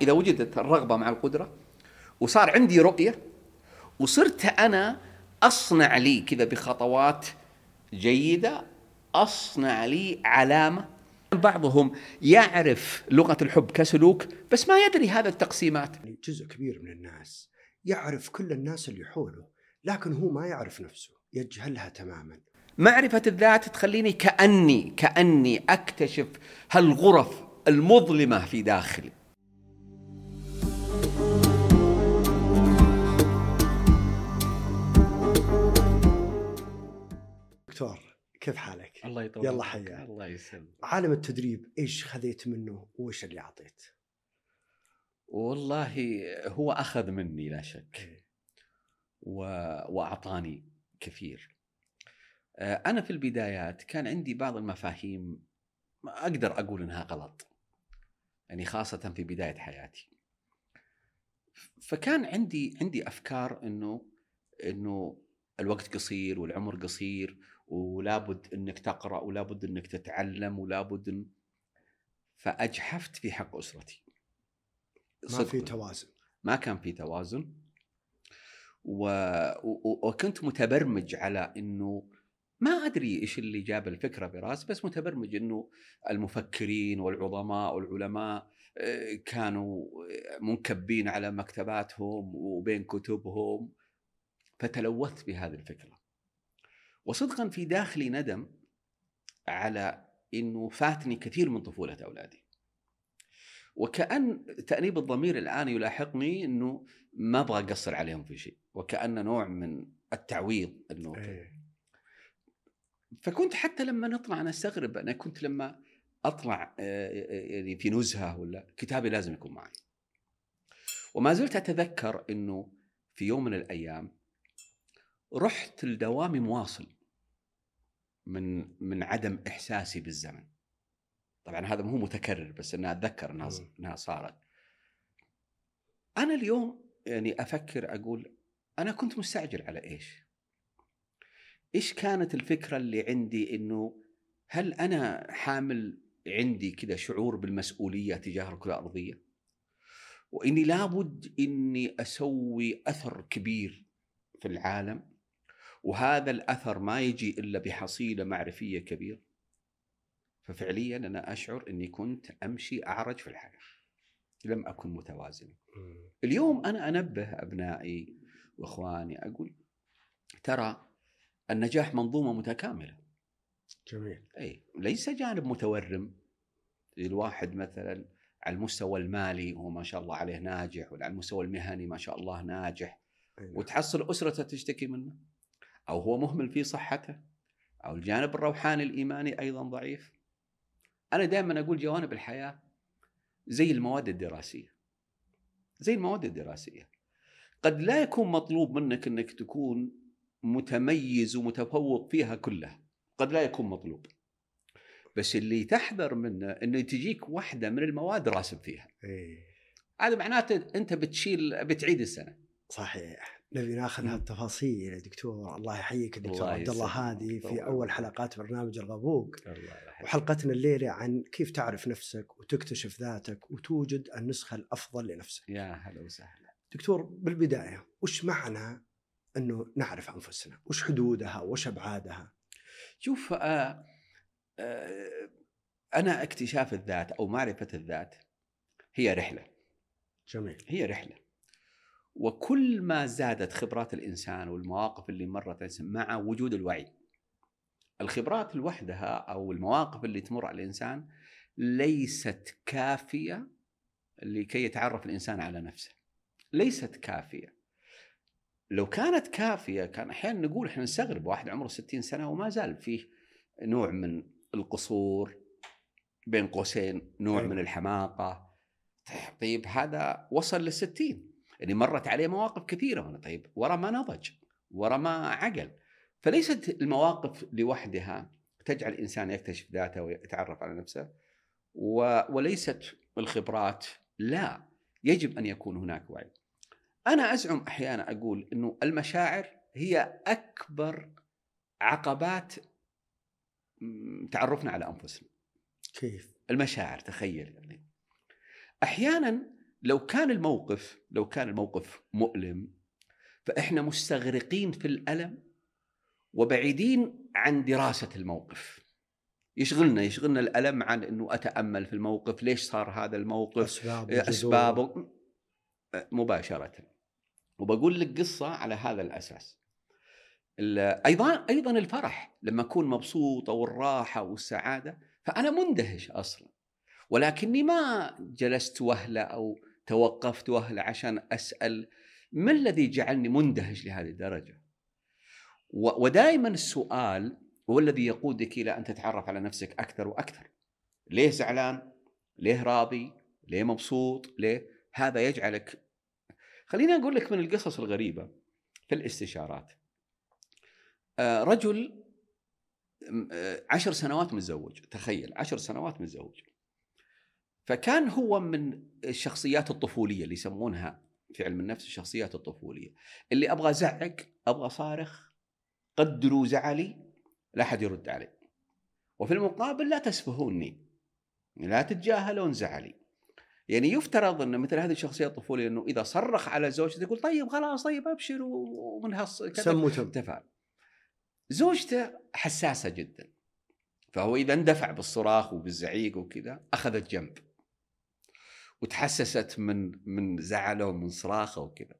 إذا وجدت الرغبة مع القدرة وصار عندي رؤية وصرت أنا أصنع لي كذا بخطوات جيدة أصنع لي علامة. بعضهم يعرف لغة الحب كسلوك بس ما يدري هذا التقسيمات. يعني جزء كبير من الناس يعرف كل الناس اللي حوله لكن هو ما يعرف نفسه يجهلها تماما. معرفة الذات تخليني كأني كأني أكتشف هالغرف المظلمة في داخلي. كيف حالك؟ الله يطول يلا حيا الله يسلمك عالم التدريب إيش خذيت منه وإيش اللي أعطيت؟ والله هو أخذ مني لا شك إيه. و... وأعطاني كثير آه، أنا في البدايات كان عندي بعض المفاهيم ما أقدر أقول إنها غلط يعني خاصة في بداية حياتي فكان عندي عندي أفكار إنه إنه الوقت قصير والعمر قصير ولابد إنك تقرأ ولابد إنك تتعلم ولابد إن فأجحفت في حق أسرتي. ما. في توازن. ما كان في توازن. و... و... وكنت متبرمج على إنه ما أدري إيش اللي جاب الفكرة براس بس متبرمج إنه المفكرين والعظماء والعلماء آه، كانوا منكبين على مكتباتهم وبين كتبهم فتلوثت بهذه الفكرة. وصدقا في داخلي ندم على إنه فاتني كثير من طفولة أولادي. وكأن تأنيب الضمير الآن يلاحقني أنه ما أبغى أقصر عليهم في شيء وكأن نوع من التعويض أنه إيه. فكنت حتى لما نطلع أنا أستغرب أنا كنت لما أطلع آه، يعني في نزهة ولا كتابي لازم يكون معي. وما زلت أتذكر أنه في يوم من الأيام رحت لدوامي مواصل. من من عدم إحساسي بالزمن طبعا هذا مو متكرر بس انها أتذكر إنها. إنها صارت أنا اليوم يعني أفكر أقول أنا كنت مستعجل على إيش؟ إيش كانت الفكرة اللي عندي إنه هل أنا حامل عندي كذا شعور بالمسؤولية تجاه الكرة الأرضية؟ وإني لابد إني أسوي أثر كبير في العالم وهذا الأثر ما يجي إلا بحصيلة معرفية كبيرة. ففعليا أنا أشعر إني كنت أمشي أعرج في الحياة. لم أكن متوازنا. اليوم أنا أنبه أبنائي وإخواني أقول ترى النجاح منظومة متكاملة. جميل. إي ليس جانب متورم. الواحد مثلا على المستوى المالي هو ما شاء الله عليه ناجح ولا على المستوى المهني ما شاء الله ناجح. أي نعم. وتحصل اسرته تشتكي منه. أو هو مهمل في صحته أو الجانب الروحاني الإيماني أيضا ضعيف. أنا دائما أقول جوانب الحياة زي المواد الدراسية زي المواد الدراسية. قد لا يكون مطلوب منك إنك تكون متميز ومتفوق فيها كلها قد لا يكون مطلوب. بس اللي تحذر منه إنه تجيك واحدة من المواد راسب فيها. إيه. هذا معناته أنت بتشيل بتعيد السنة. صحيح. نبي ناخذ. هالتفاصيل يا دكتور الله يحييك الدكتور عبد الله. هادي في أول. حلقات برنامج الغبوق. وحلقتنا الليلة عن كيف تعرف نفسك وتكتشف ذاتك وتوجد النسخة الأفضل لنفسك. يا هلا وسهلا دكتور بالبداية وش معنى إنه نعرف أنفسنا؟ وش حدودها؟ وش أبعادها؟ شوف آه آه أنا اكتشاف الذات أو معرفة الذات هي رحلة جميل. هي رحلة وكل ما زادت خبرات الإنسان والمواقف اللي مرت مع وجود الوعي. الخبرات لوحدها أو المواقف اللي تمر على الإنسان ليست كافية لكي يتعرف الإنسان على نفسه. ليست كافية. لو كانت كافية كان أحيانا نقول إحنا نستغرب واحد عمره 60 سنة وما زال فيه نوع من القصور بين قوسين نوع أيوة. من الحماقة. طيب هذا وصل للستين. يعني مرت عليه مواقف كثيرة هنا. طيب ورا ما نضج ورا ما عقل. فليست المواقف لوحدها تجعل الإنسان يكتشف ذاته ويتعرف على نفسه و... وليست الخبرات لا يجب أن يكون هناك وعي. أنا أزعم أحيانا أقول إنه المشاعر هي أكبر عقبات تعرفنا على أنفسنا. كيف؟ المشاعر تخيل يعني. أحيانا لو كان الموقف لو كان الموقف مؤلم فإحنا مستغرقين في الألم وبعيدين عن دراسة الموقف. يشغلنا يشغلنا الألم عن إنه أتأمل في الموقف ليش صار هذا الموقف؟ أسباب اسبابه مباشرة. وبقول لك قصة على هذا الأساس. ال- أيضا أيضا الفرح لما أكون مبسوط أو الراحة والسعادة فأنا مندهش أصلا. ولكني ما جلست وهلة أو توقفت وهله عشان أسأل ما الذي جعلني مندهش لهذه الدرجة؟ ودائما السؤال هو الذي يقودك إلى أن تتعرف على نفسك أكثر وأكثر. ليه زعلان؟ ليه راضي؟ ليه مبسوط؟ ليه؟ هذا يجعلك. خليني أقول لك من القصص الغريبة في الاستشارات. آه، رجل آه، عشر سنوات متزوج. تخيل عشر سنوات متزوج. فكان هو من الشخصيات الطفولية اللي يسمونها في علم النفس الشخصيات الطفولية. اللي أبغى ازعق أبغى صارخ قدروا زعلي لا أحد يرد علي. وفي المقابل لا تسفهوني لا تتجاهلون زعلي. يعني يفترض أن مثل هذه الشخصية الطفولية أنه إذا صرخ على زوجته يقول طيب خلاص طيب ابشر ومن هالص تفاعل زوجته حساسة جدا. فهو إذا اندفع بالصراخ وبالزعيق وكذا أخذت جنب. وتحسست من من زعله ومن صراخه وكذا.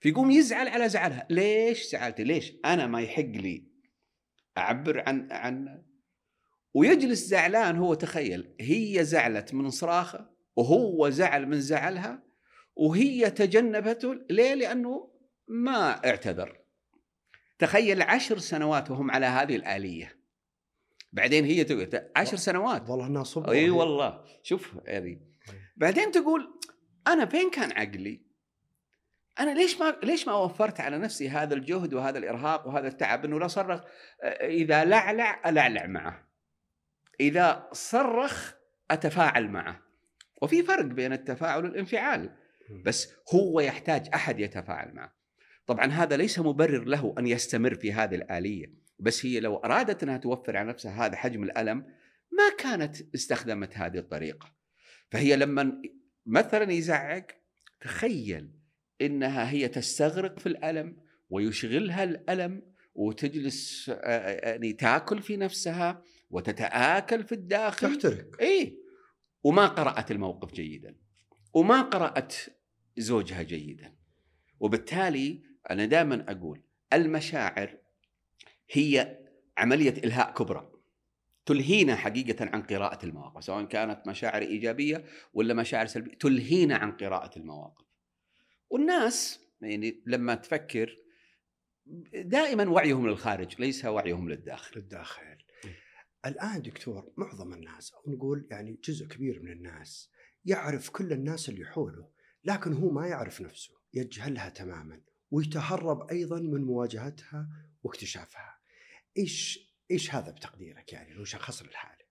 فيقوم يزعل على زعلها. ليش زعلتي؟ ليش؟ أنا ما يحق لي أعبر عن عن. ويجلس زعلان هو تخيل. هي زعلت من صراخه وهو زعل من زعلها وهي تجنبته ليه؟ لأنه ما اعتذر. تخيل عشر سنوات وهم على هذه الآلية. بعدين هي تقول عشر سنوات. والله إنها صبر أي والله. شوف هذه بعدين تقول أنا فين كان عقلي؟ أنا ليش ما ليش ما وفرت على نفسي هذا الجهد وهذا الإرهاق وهذا التعب إنه لا صرخ إذا لعلع ألعلع معه. إذا صرخ أتفاعل معه. وفي فرق بين التفاعل والانفعال بس هو يحتاج أحد يتفاعل معه. طبعا هذا ليس مبرر له أن يستمر في هذه الآلية، بس هي لو أرادت أنها توفر على نفسها هذا حجم الألم ما كانت استخدمت هذه الطريقة. فهي لما مثلا يزعق تخيل إنها هي تستغرق في الألم ويشغلها الألم وتجلس آه، آه، يعني تاكل في نفسها وتتآكل في الداخل. تحترق. إيه. وما قرأت الموقف جيدا. وما قرأت زوجها جيدا. وبالتالي أنا دائما أقول المشاعر هي عملية إلهاء كبرى. تلهينا حقيقة عن قراءة المواقف سواء كانت مشاعر إيجابية ولا مشاعر سلبية تلهينا عن قراءة المواقف. والناس يعني لما تفكر دائما وعيهم للخارج ليس وعيهم للداخل. للداخل. الآن دكتور معظم الناس أو نقول يعني جزء كبير من الناس يعرف كل الناس اللي حوله لكن هو ما يعرف نفسه يجهلها تماما ويتهرب أيضا من مواجهتها واكتشافها. إيش إيش هذا بتقديرك يعني لو شخصنا الحاله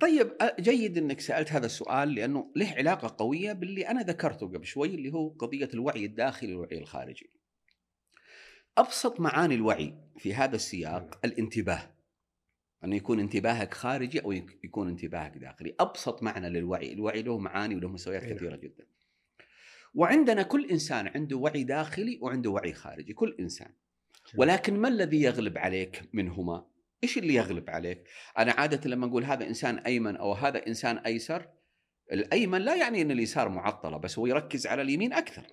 طيب جيد إنك سألت هذا السؤال لأنه له علاقة قوية باللي أنا ذكرته قبل شوي اللي هو قضية الوعي الداخلي والوعي الخارجي. أبسط معاني الوعي في هذا السياق الانتباه. انه يكون انتباهك خارجي أو يك- يكون انتباهك داخلي، أبسط معنى للوعي، الوعي له معاني وله مستويات نعم. كثيرة جدا. وعندنا كل إنسان عنده وعي داخلي وعنده وعي خارجي، كل إنسان. ولكن ما الذي يغلب عليك منهما؟ إيش اللي يغلب عليك؟ أنا عاده لما أقول هذا إنسان أيمن أو هذا إنسان أيسر الأيمن لا يعني إن اليسار معطلة بس هو يركز على اليمين أكثر.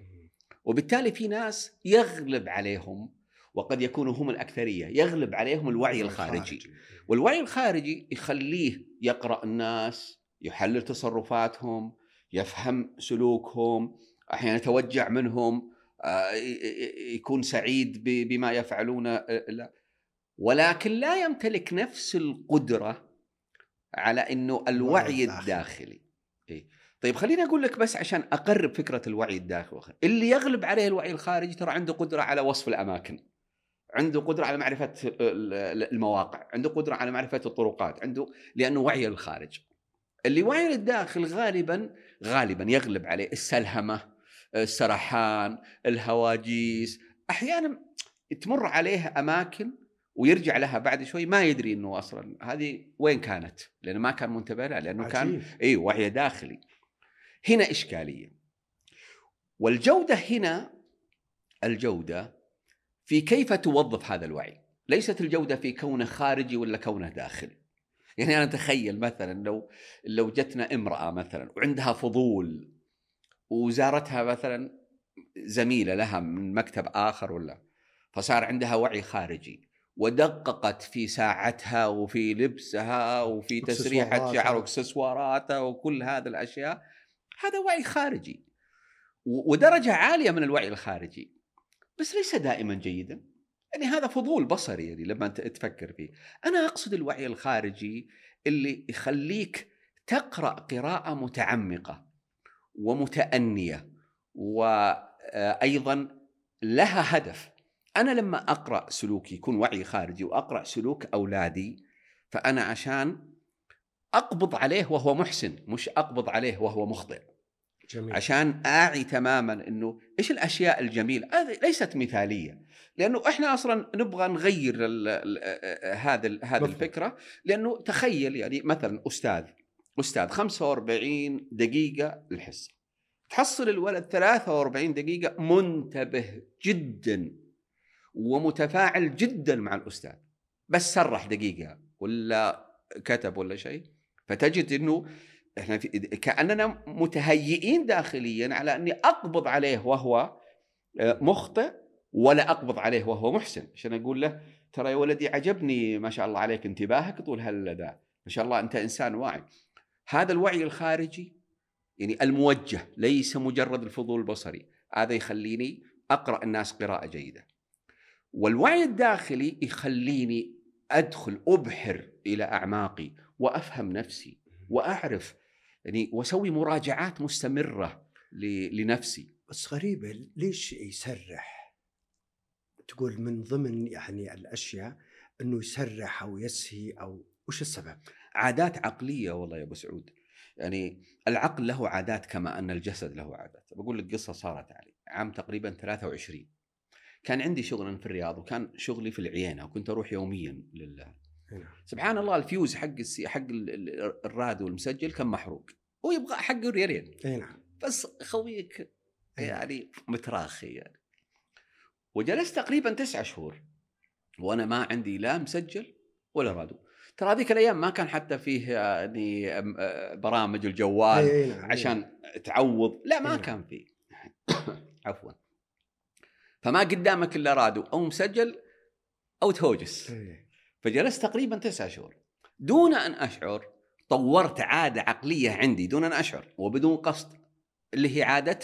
وبالتالي في ناس يغلب عليهم وقد يكونوا هم الأكثرية يغلب عليهم الوعي الخارجي. والوعي الخارجي يخليه يقرأ الناس يحلل تصرفاتهم يفهم سلوكهم أحيانا يتوجع منهم آه، يكون سعيد بما يفعلون آه،. ولكن لا يمتلك نفس القدرة على إنه الوعي الداخلي. إيه؟ طيب خليني أقول لك بس عشان أقرب فكرة الوعي الداخلي اللي يغلب عليه الوعي الخارجي ترى عنده قدرة على وصف الأماكن عنده قدرة على معرفة ال- المواقع عنده قدرة على معرفة الطرقات عنده لأنه وعي الخارج اللي وعي الداخل غالبا غالبا يغلب عليه السلهمة السرحان الهواجيس أحيانا تمر عليه أماكن ويرجع لها بعد شوي ما يدري إنه أصلا هذه وين كانت لأنه ما كان منتبه لها لأنه كان عجيب. إي وعي داخلي. هنا إشكالية. والجودة هنا الجودة في كيف توظف هذا الوعي؟ ليست الجودة في كونه خارجي ولا كونه داخلي؟ يعني أنا أتخيل مثلا لو لو جتنا امرأة مثلا وعندها فضول وزارتها مثلا زميلة لها من مكتب آخر ولا فصار عندها وعي خارجي. ودققت في ساعتها وفي لبسها وفي تسريحة شعر واكسسواراتها وكل هذه الأشياء. هذا وعي خارجي ودرجة عالية من الوعي الخارجي. بس ليس دائما جيدا. يعني هذا فضول بصري يعني لما تفكر فيه. أنا أقصد الوعي الخارجي اللي يخليك تقرأ قراءة متعمقة ومتأنية وأيضا لها هدف. أنا لما أقرأ سلوكي يكون وعي خارجي وأقرأ سلوك أولادي فأنا عشان أقبض عليه وهو محسن مش أقبض عليه وهو مخطئ. جميل. عشان أعي تماما إنه إيش الأشياء الجميلة؟ هذه ليست مثالية. لأنه إحنا أصلا نبغى نغير هذا هذه الفكرة. لأنه تخيل يعني مثلا أستاذ أستاذ 45 دقيقة الحصه تحصل الولد 43 دقيقة منتبه جدا. ومتفاعل جدا مع الأستاذ. بس سرح دقيقة ولا كتب ولا شيء. فتجد إنه إحنا في كأننا متهيئين داخليا على أني أقبض عليه وهو آه، مخطئ ولا أقبض عليه وهو محسن. عشان أقول له ترى يا ولدي عجبني ما شاء الله عليك انتباهك طول هالذا ما شاء الله أنت إنسان واعي. هذا الوعي الخارجي يعني الموجه ليس مجرد الفضول البصري. هذا يخليني أقرأ الناس قراءة جيدة. والوعي الداخلي يخليني أدخل أبحر إلى أعماقي وأفهم نفسي وأعرف يعني وأسوي مراجعات مستمرة لنفسي. بس غريبة ليش يسرح؟ تقول من ضمن يعني الأشياء إنه يسرح أو يسهي أو وش السبب؟ عادات عقلية والله يا أبو سعود. يعني العقل له عادات كما أن الجسد له عادات. بقول لك قصة صارت علي. عام تقريبا 23 كان عندي شغل في الرياض وكان شغلي في العيينة وكنت أروح يوميا لله نعم. سبحان الله الفيوز حق حق الراديو المسجل كان محروق هو يبغى حق ريالين إي نعم. بس خويك يعني متراخي يعني. وجلست تقريبا تسعة شهور وأنا ما عندي لا مسجل ولا راديو. ترى هذيك الأيام ما كان حتى فيه يعني برامج الجوال نعم. عشان تعوض لا ما نعم. كان فيه. عفوا. فما قدامك إلا راديو أو مسجل أو توجس. فجلست تقريبا تسعة شهور. دون أن أشعر طورت عادة عقلية عندي دون أن أشعر وبدون قصد اللي هي عادة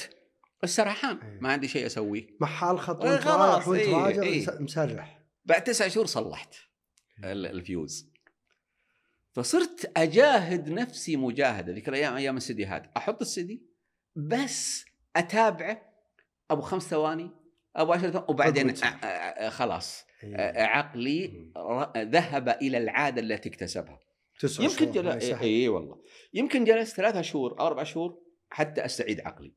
السرحان. أيه. ما عندي شيء أسويه. محال خط وانت رايح وانت راجع أيه. مسرح. بعد تسعة شهور صلحت الفيوز. فصرت أجاهد نفسي مجاهدة. ذيك الأيام أيام السيديهات أحط السيدي بس أتابعه أبو خمس ثواني ابو عشر وبعدين خلاص. عقلي ذهب إلى العادة التي اكتسبها. تسعة يمكن جل... إي والله. يمكن جلست ثلاثة شهور أو أربع شهور حتى أستعيد عقلي.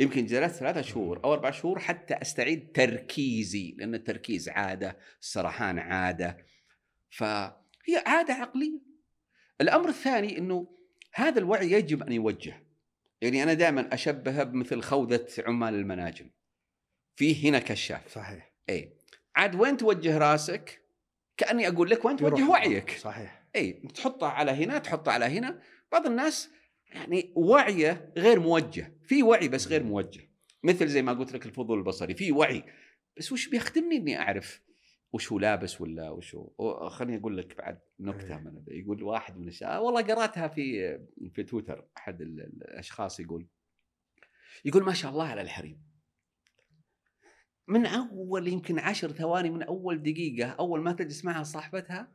يمكن جلست ثلاثة شهور أو أربع شهور حتى أستعيد تركيزي لأن التركيز عادة السرحان عادة. فهي عادة عقلية. الأمر الثاني إنه هذا الوعي يجب أن يوجه. يعني أنا دائما اشبهه بمثل خوذة عمال المناجم. فيه هنا كشاف. صحيح. اي عاد وين توجه راسك؟ كأني أقول لك وين توجه وعيك. صحيح. اي تحطه على هنا تحطه على هنا. بعض الناس يعني وعيه غير موجه. في وعي بس غير موجه. مثل زي ما قلت لك الفضول البصري. في وعي. بس وش بيخدمني إني أعرف وش هو لابس ولا وش هو؟ خليني أقول لك بعد نكته إيه. من يقول واحد من الشباب والله قرأتها في في تويتر. أحد الأشخاص يقول يقول ما شاء الله على الحريم. من أول يمكن عشر ثواني من أول دقيقة أول ما تجلس معها صاحبتها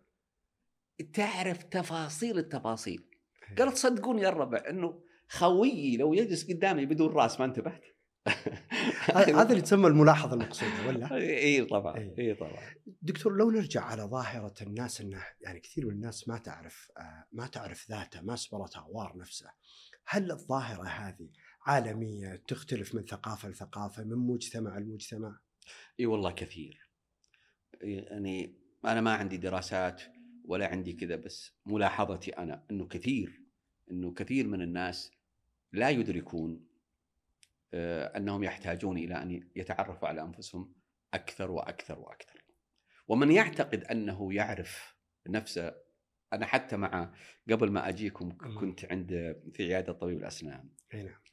تعرف تفاصيل التفاصيل إيه. قالت صدقوني يا الربع إنه خويي لو يجلس قدامي بدون راس ما انتبهت هذا اللي تسمى الملاحظة المقصودة ولا؟ إي طبعا إي إيه طبعا دكتور لو نرجع على ظاهرة الناس إنه يعني كثير من الناس ما تعرف آه، ما تعرف ذاته ما سبرت أغوار نفسه هل الظاهرة هذه عالمية تختلف من ثقافة لثقافة من مجتمع لمجتمع؟ إي والله كثير يعني أنا ما عندي دراسات ولا عندي كذا بس ملاحظتي أنا إنه كثير إنه كثير من الناس لا يدركون آه، أنهم يحتاجون إلى أن يتعرفوا على أنفسهم أكثر وأكثر وأكثر. ومن يعتقد أنه يعرف نفسه أنا حتى مع قبل ما أجيكم كنت عند في عيادة طبيب الأسنان. نعم.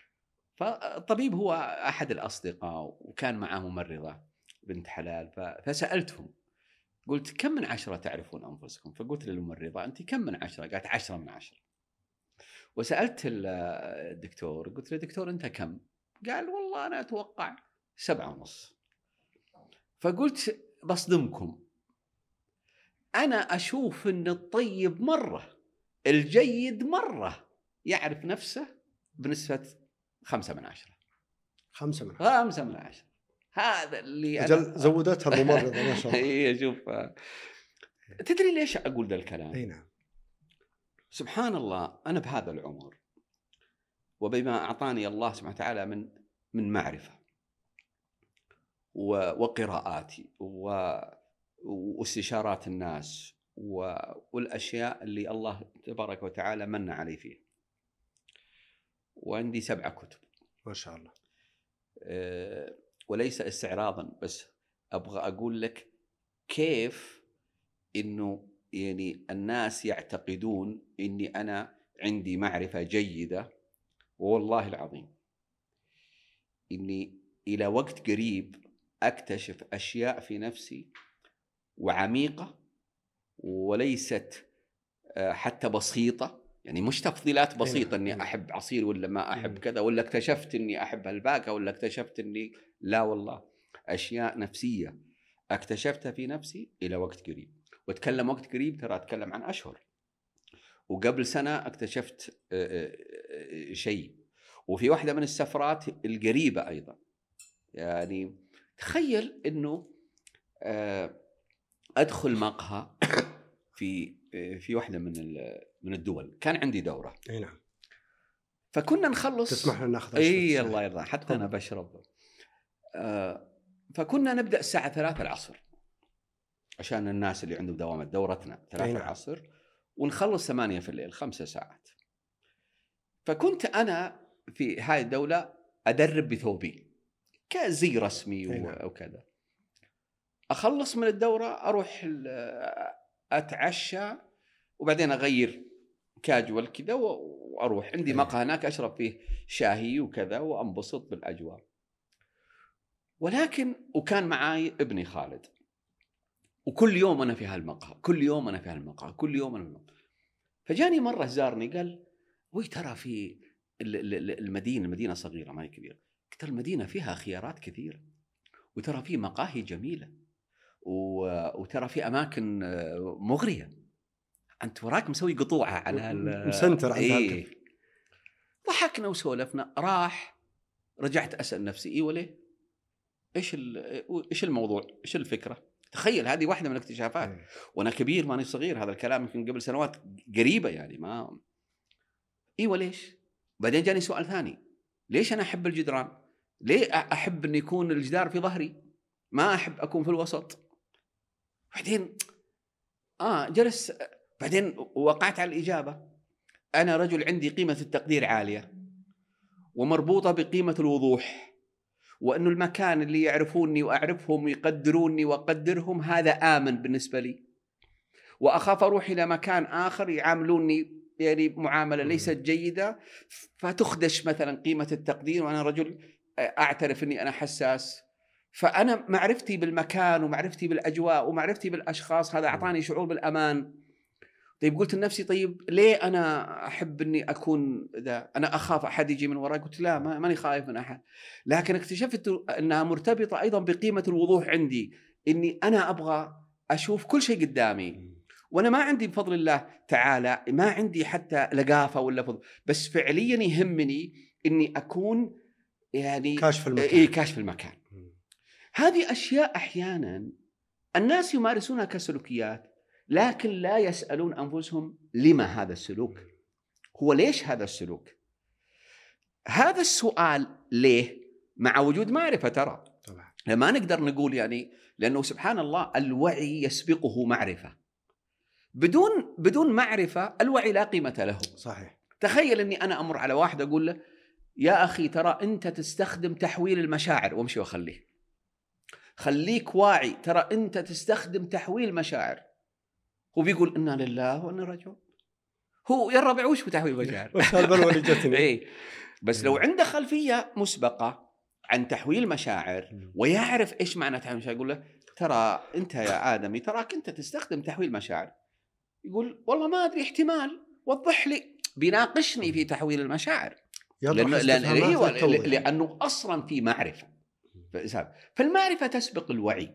فالطبيب هو أحد الأصدقاء وكان معه ممرضة بنت حلال فسألتهم قلت كم من عشرة تعرفون أنفسكم؟ فقلت للممرضة أنت كم من عشرة؟ قالت عشرة من عشرة. وسألت الدكتور قلت له دكتور أنت كم؟ قال والله أنا أتوقع سبعة ونص. فقلت بصدمكم. أنا أشوف أن الطيب مرة الجيد مرة يعرف نفسه بنسبة خمسة من عشرة. خمسة من عشرة. خمسة من عشرة. هذا اللي أنا زودتها الممرضة ما شاء الله. هي شوف. تدري ليش أقول ذا الكلام؟ أي نعم. سبحان الله أنا بهذا العمر وبما أعطاني الله سبحانه وتعالى من من معرفة وقراءاتي واستشارات الناس والأشياء اللي الله تبارك وتعالى من علي فيها. وعندي سبعه كتب. ما شاء الله. أه وليس استعراضا بس أبغى أقول لك كيف إنه يعني الناس يعتقدون إني أنا عندي معرفة جيدة والله العظيم إني إلى وقت قريب أكتشف أشياء في نفسي وعميقة وليست آه، حتى بسيطة يعني مش تفضيلات بسيطة إني أحب عصير ولا ما أحب كذا ولا اكتشفت إني أحب الباكه ولا اكتشفت إني لا والله. أشياء نفسية اكتشفتها في نفسي إلى وقت قريب. وأتكلم وقت قريب ترى أتكلم عن أشهر. وقبل سنة اكتشفت آه، آه، شيء. وفي واحدة من السفرات القريبة أيضا. يعني تخيل إنه أدخل مقهى في في واحدة من من الدول. كان عندي دورة. أي نعم. فكنا نخلص. تسمح لنا ناخذ إي الله يرضى حتى أنا بشرب آه فكنا نبدأ الساعة 3 العصر. عشان الناس اللي عندهم دوامات دورتنا 3 نعم. العصر. ونخلص 8 في الليل خمسة ساعات. فكنت أنا في هاي الدولة أدرب بثوبي كزي رسمي نعم. وكذا أخلص من الدورة أروح أتعشى وبعدين أغير كاجوال كذا وأروح. عندي مقهى هناك أشرب فيه شاهي وكذا وأنبسط بالأجواء. ولكن وكان معاي ابني خالد. وكل يوم أنا في هالمقهى كل يوم أنا في هالمقهى كل يوم أنا في المقهى فجاني مرة زارني قال وي ترى في المدينة المدينة صغيرة ما هي كبيرة. قلت المدينة فيها خيارات كثيرة وترى في مقاهي جميلة. وترى في أماكن آه، مغرية أنت وراك مسوي قطوعة على مسنتر إيه. ضحكنا وسولفنا راح رجعت أسأل نفسي اي وليه؟ إيش إيش الموضوع؟ إيش الفكرة؟ تخيل هذه واحدة من الاكتشافات إيه. وأنا كبير ماني صغير هذا الكلام يمكن قبل سنوات قريبة يعني ما أيوه ليش؟ بعدين جاني سؤال ثاني ليش أنا أحب الجدران؟ ليه أحب إن يكون الجدار في ظهري؟ ما أحب أكون في الوسط بعدين آه جلس بعدين وقعت على الإجابة. أنا رجل عندي قيمة التقدير عالية ومربوطة بقيمة الوضوح وانه المكان اللي يعرفوني وأعرفهم ويقدروني وأقدرهم هذا آمن بالنسبة لي. وأخاف أروح إلى مكان آخر يعاملوني يعني معاملة ليست جيدة فتخدش مثلا قيمة التقدير وأنا رجل أعترف إني أنا حساس. فأنا معرفتي بالمكان ومعرفتي بالأجواء ومعرفتي بالأشخاص هذا أعطاني شعور بالأمان. طيب قلت لنفسي طيب ليه أنا أحب إني أكون ذا؟ أنا أخاف أحد يجي من وراي؟ قلت لا ماني خايف من أحد. لكن اكتشفت أنها مرتبطة أيضا بقيمة الوضوح عندي إني أنا أبغى أشوف كل شيء قدامي. وأنا ما عندي بفضل الله تعالى ما عندي حتى لقافة ولا فضل بس فعليا يهمني إني أكون يعني كاشف المكان. اي كاشف المكان. هذه أشياء أحيانا الناس يمارسونها كسلوكيات لكن لا يسألون أنفسهم لما هذا السلوك؟ هو ليش هذا السلوك؟ هذا السؤال ليه؟ مع وجود معرفة ترى. طبعا. ما نقدر نقول يعني لأنه سبحان الله الوعي يسبقه معرفة. بدون بدون معرفة الوعي لا قيمة له. صحيح. تخيل إني أنا أمر على واحد أقول له يا أخي ترى أنت تستخدم تحويل المشاعر. وأمشي وخليه خليك واعي. ترى أنت تستخدم تحويل مشاعر. هو بيقول إنا لله وإنا راجعون. هو يا الربع وش بتحويل مشاعر؟ هالبلوه اللي جتني اي بس لو عنده خلفية مسبقة عن تحويل مشاعر ويعرف إيش معنى تحويل مشاعر يقول له ترى أنت يا آدمي تراك أنت تستخدم تحويل مشاعر. يقول والله ما أدري احتمال وضح لي. بيناقشني في تحويل المشاعر. يطرح لأنه, لأن للتوضيح. لأنه أصلا في معرفة. فالمعرفة تسبق الوعي.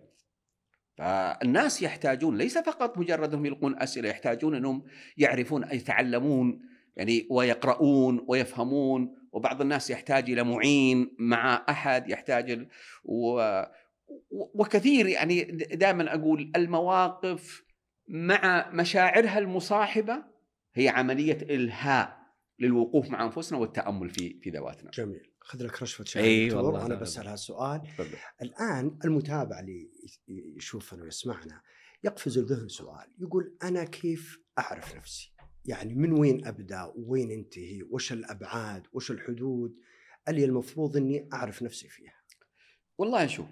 فالناس يحتاجون ليس فقط مجرد أنهم يلقون أسئلة يحتاجون أنهم يعرفون يتعلمون يعني ويقرؤون ويفهمون. وبعض الناس يحتاج إلى معين مع أحد يحتاج و وكثير يعني دائما أقول المواقف مع مشاعرها المصاحبة هي عملية إلهاء للوقوف مع أنفسنا والتأمل في في ذواتنا. جميل. خذ لك رشفة شاي إي دكتور، والله، أنا بسأل. هالسؤال. الآن المتابع اللي يشوفنا ويسمعنا يقفز الذهن سؤال يقول أنا كيف أعرف نفسي؟ يعني من وين أبدأ وين أنتهي؟ وش الأبعاد؟ وش الحدود اللي المفروض إني أعرف نفسي فيها؟ والله شوف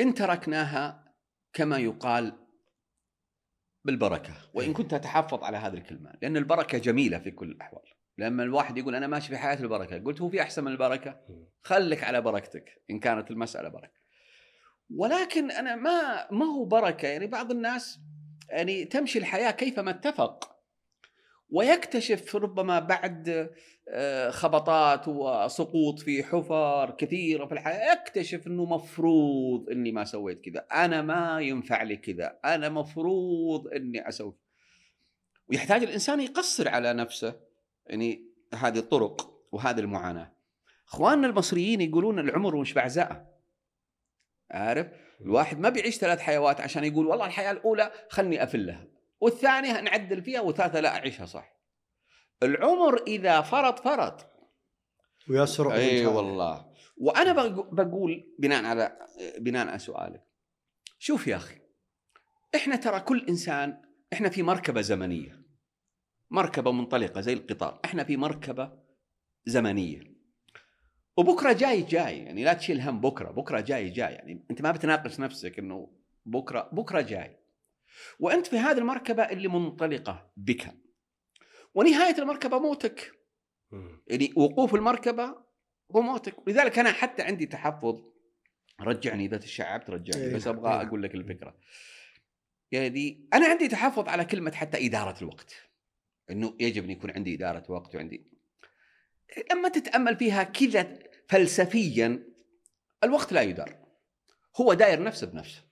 إن تركناها كما يقال بالبركة وإن كنت أتحفظ على هذه الكلمة لأن البركة جميلة في كل الأحوال لما الواحد يقول أنا ماشي في حياة البركة قلت هو في أحسن من البركة؟ خليك على بركتك إن كانت المسألة بركة. ولكن أنا ما ما هو بركة؟ يعني بعض الناس يعني تمشي الحياة كيفما اتفق ويكتشف ربما بعد آه، خبطات وسقوط في حفر كثيرة في الحياة يكتشف إنه مفروض إني ما سويت كذا، أنا ما ينفع لي كذا، أنا مفروض إني أسوي. ويحتاج الإنسان يقصر على نفسه يعني هذه الطرق وهذه المعاناة. إخواننا المصريين يقولون العمر مش بعزاء. عارف؟ الواحد ما بيعيش ثلاث حيوات عشان يقول والله الحياة الأولى خلني افلها، والثانية نعدل فيها والثالثة لا أعيشها صح. العمر إذا فرط فرط ويسرع أي وينتهي. والله وأنا بق- بقول بناء على بناء على سؤالك شوف يا أخي إحنا ترى كل إنسان إحنا في مركبة زمنية مركبة منطلقة زي القطار. إحنا في مركبة زمنية. وبكرة جاي جاي يعني لا تشيل هم بكرة بكرة جاي جاي. يعني أنت ما بتناقش نفسك إنه بكرة بكرة جاي. وأنت في هذه المركبة اللي منطلقة بك. ونهاية المركبة موتك. يعني وقوف المركبة هو موتك. ولذلك أنا حتى عندي تحفظ. رجعني إذا تشعبت رجعني. إيه. بس أبغى إيه. أقول لك الفكرة. يعني أنا عندي تحفظ على كلمة حتى إدارة الوقت. إنه يجب أن يكون عندي إدارة وقت وعندي. لما تتأمل فيها كذا فلسفيا الوقت لا يدار. هو داير نفسه بنفسه.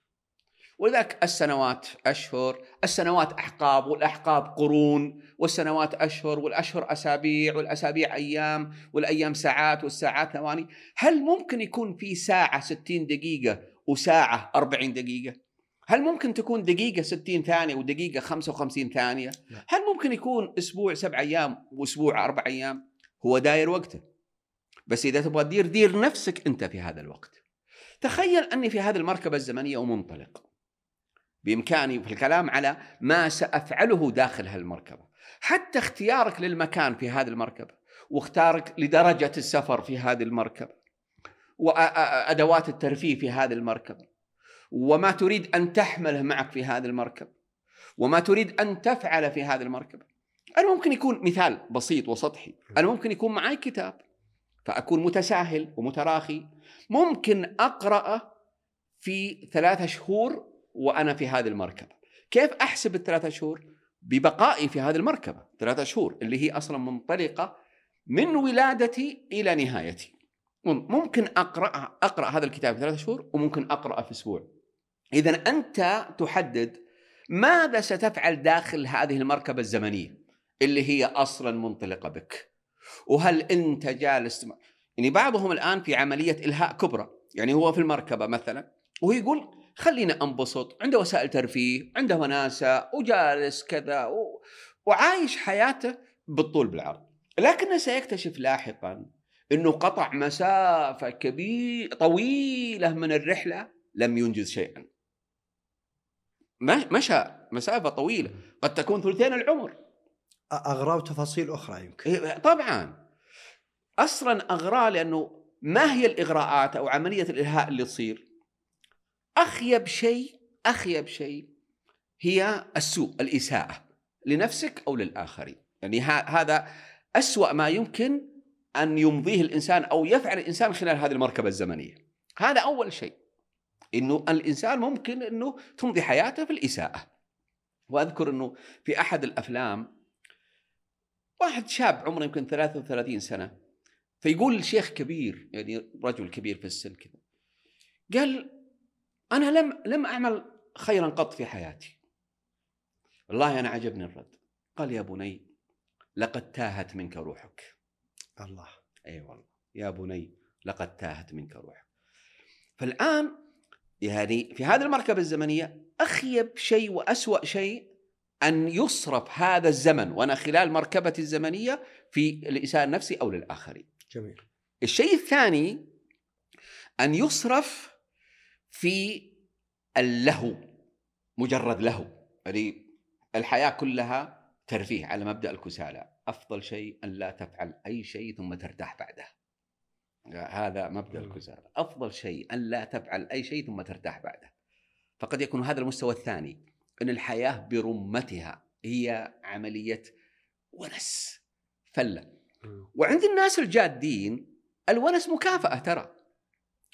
ولذلك السنوات أشهر السنوات أحقاب والأحقاب قرون والسنوات أشهر والأشهر أسابيع والأسابيع أيام والأيام ساعات والساعات ثواني. هل ممكن يكون في ساعة 60 دقيقة وساعة 40 دقيقة؟ هل ممكن تكون دقيقة 60 ثانية ودقيقة 55 ثانية؟ لا. هل ممكن يكون أسبوع سبع أيام وأسبوع أربع أيام؟ هو داير وقته. بس إذا تبغى تدير دير نفسك أنت في هذا الوقت. تخيل أني في هذه المركبة الزمنية ومنطلق. بإمكاني في الكلام على ما سأفعله داخل هالمركبة. حتى اختيارك للمكان في هذه المركبة واختارك لدرجة السفر في هذه المركبة وادوات الترفيه في هذه المركبة. وما تريد أن تحمله معك في هذه المركبه وما تريد أن تفعل في هذه المركبه أنا ممكن يكون مثال بسيط وسطحي. أنا ممكن يكون معي كتاب فأكون متساهل ومتراخي. ممكن اقرا في ثلاثة شهور وأنا في هذه المركبه كيف أحسب الثلاثة شهور؟ ببقائي في هذه المركبه ثلاثة شهور اللي هي أصلا منطلقة من ولادتي إلى نهايتي. ممكن اقرا أقرأ هذا الكتاب في ثلاثة شهور وممكن اقرا في أسبوع. اذا أنت تحدد ماذا ستفعل داخل هذه المركبة الزمنية اللي هي أصلا منطلقة بك. وهل أنت جالس يعني بعضهم الآن في عملية إلهاء كبرى. يعني هو في المركبة مثلا وهو يقول خلينا أنبسط عنده وسائل ترفيه عنده وناسه وجالس كذا و... وعايش حياته بالطول بالعرض. لكنه سيكتشف لاحقا إنه قطع مسافة كبيره طويلة من الرحلة لم ينجز شيئا. مشى مسافة طويلة قد تكون ثلثين العمر أغراض وتفاصيل أخرى يمكن إيه، طبعا أصلا اغراه لأنه ما هي الإغراءات أو عملية الإلهاء اللي تصير؟ أخيب شيء أخيب شيء هي السوء الإساءة لنفسك أو للآخرين، يعني هذا أسوأ ما يمكن أن يمضيه الإنسان أو يفعل الإنسان خلال هذه المركبة الزمنية. هذا أول شيء. إنه الإنسان ممكن إنه تمضي حياته في الإساءة. وأذكر إنه في أحد الأفلام واحد شاب عمره يمكن 33 سنة فيقول الشيخ كبير يعني رجل كبير في السن كذا قال أنا لم لم أعمل خيرا قط في حياتي. والله أنا عجبني الرد. قال يا بني لقد تاهت منك روحك. الله. أي أيوة والله. يا بني لقد تاهت منك روحك. فالآن يعني في هذه المركبة الزمنية اخيب شيء وأسوأ شيء أن يصرف هذا الزمن وأنا خلال مركبتي الزمنية في الاساءه النفسي أو للآخرين. جميل. الشيء الثاني أن يصرف في اللهو مجرد لهو يعني الحياة كلها ترفيه على مبدأ الكسالى. أفضل شيء أن لا تفعل أي شيء ثم ترتاح بعده. هذا مبدأ الكسالى أفضل شيء أن لا تفعل أي شيء ثم ترتاح بعده. فقد يكون هذا المستوى الثاني إن الحياة برمتها هي عملية ونس فلة. وعند الناس الجادين الونس مكافأة ترى.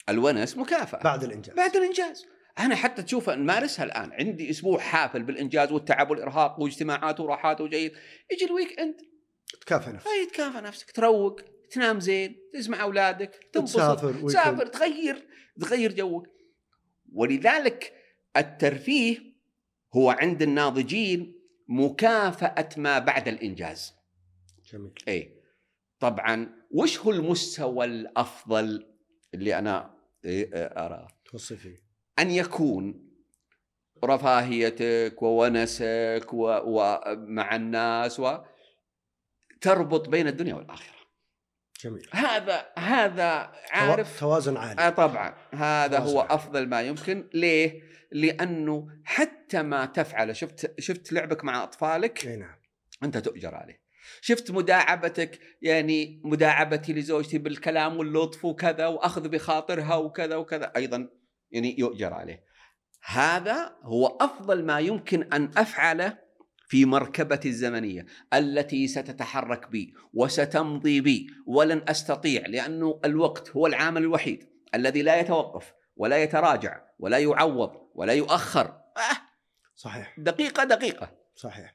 الونس مكافأة. بعد الإنجاز. بعد الإنجاز. أنا حتى تشوف نمارسها الآن. عندي أسبوع حافل بالإنجاز والتعب والإرهاق واجتماعات وراحات وجيد. يجي ال weekend. تكافئ نفسك. أي تكافئ نفسك تروق. تنام زين تسمع أولادك تنبسط. تسافر تسافر تغير تغير جوك. ولذلك الترفيه هو عند الناضجين مكافأة ما بعد الإنجاز. جميل. أي طبعا وش هو المستوى الأفضل اللي أنا أراه؟ توصي فيه أن يكون رفاهيتك وونسك ومع الناس و تربط بين الدنيا والآخرة. جميل. هذا هذا عارف؟ توازن عالي. آه طبعا. هذا هو عالي. أفضل ما يمكن. ليه؟ لأنه حتى ما تفعله شفت شفت لعبك مع أطفالك؟ إي نعم. أنت تؤجر عليه. شفت مداعبتك؟ يعني مداعبتي لزوجتي بالكلام واللطف وكذا وأخذ بخاطرها وكذا وكذا. أيضا يعني يؤجر عليه. هذا هو أفضل ما يمكن أن أفعله في مركبتي الزمنية التي ستتحرك بي وستمضي بي ولن أستطيع لأنه الوقت هو العامل الوحيد الذي لا يتوقف ولا يتراجع ولا يعوض ولا يؤخر. آه صحيح. دقيقة دقيقة. صحيح.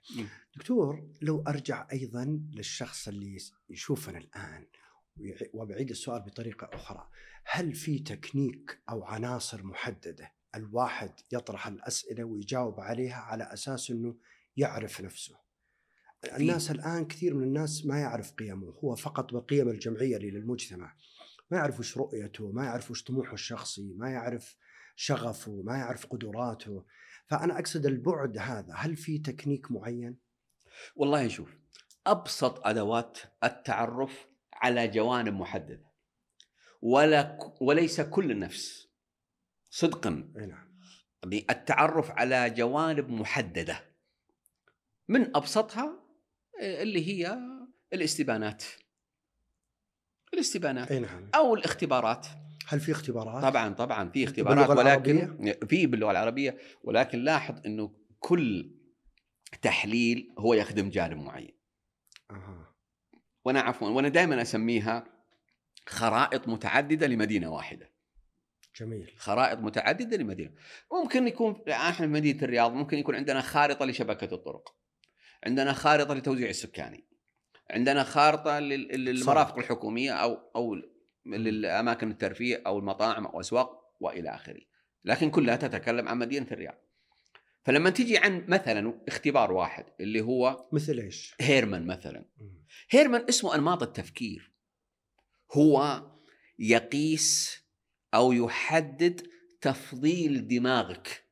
دكتور لو أرجع أيضا للشخص اللي يشوفنا الآن ويع- وبعيد السؤال بطريقة أخرى هل في تكنيك أو عناصر محددة الواحد يطرح الأسئلة ويجاوب عليها على أساس إنه يعرف نفسه. الناس الآن كثير من الناس ما يعرف قيمه هو فقط بالقيم الجمعية اللي للمجتمع. ما يعرف وش رؤيته ما يعرف وش طموحه الشخصي ما يعرف شغفه ما يعرف قدراته. فأنا أقصد البعد هذا هل في تكنيك معين؟ والله شوف أبسط أدوات التعرف على جوانب محددة. ولا وليس كل النفس. صدقا. نعم. يعني التعرف على جوانب محددة. من أبسطها آه، اللي هي الاستبانات. الاستبانات أي نعم. أو الاختبارات. هل في اختبارات؟ طبعا طبعا في اختبارات باللغة ولكن في باللغة العربية ولكن لاحظ إنه كل تحليل هو يخدم جانب معين. أها. وأنا عفوا وأنا دائما أسميها خرائط متعددة لمدينة واحدة. جميل. خرائط متعددة لمدينة. ممكن يكون إحنا في مدينة الرياض ممكن يكون عندنا خارطة لشبكة الطرق. عندنا خارطة لتوزيع السكاني. عندنا خارطة لل- للمرافق الحكومية أو أو للأماكن الترفيه أو المطاعم أو اسواق وإلى آخره. لكن كلها تتكلم عن مدينة الرياض. فلما تجي عن مثلا اختبار واحد اللي هو مثل إيش؟ هيرمان مثلا. هيرمان اسمه أنماط التفكير. هو يقيس أو يحدد تفضيل دماغك.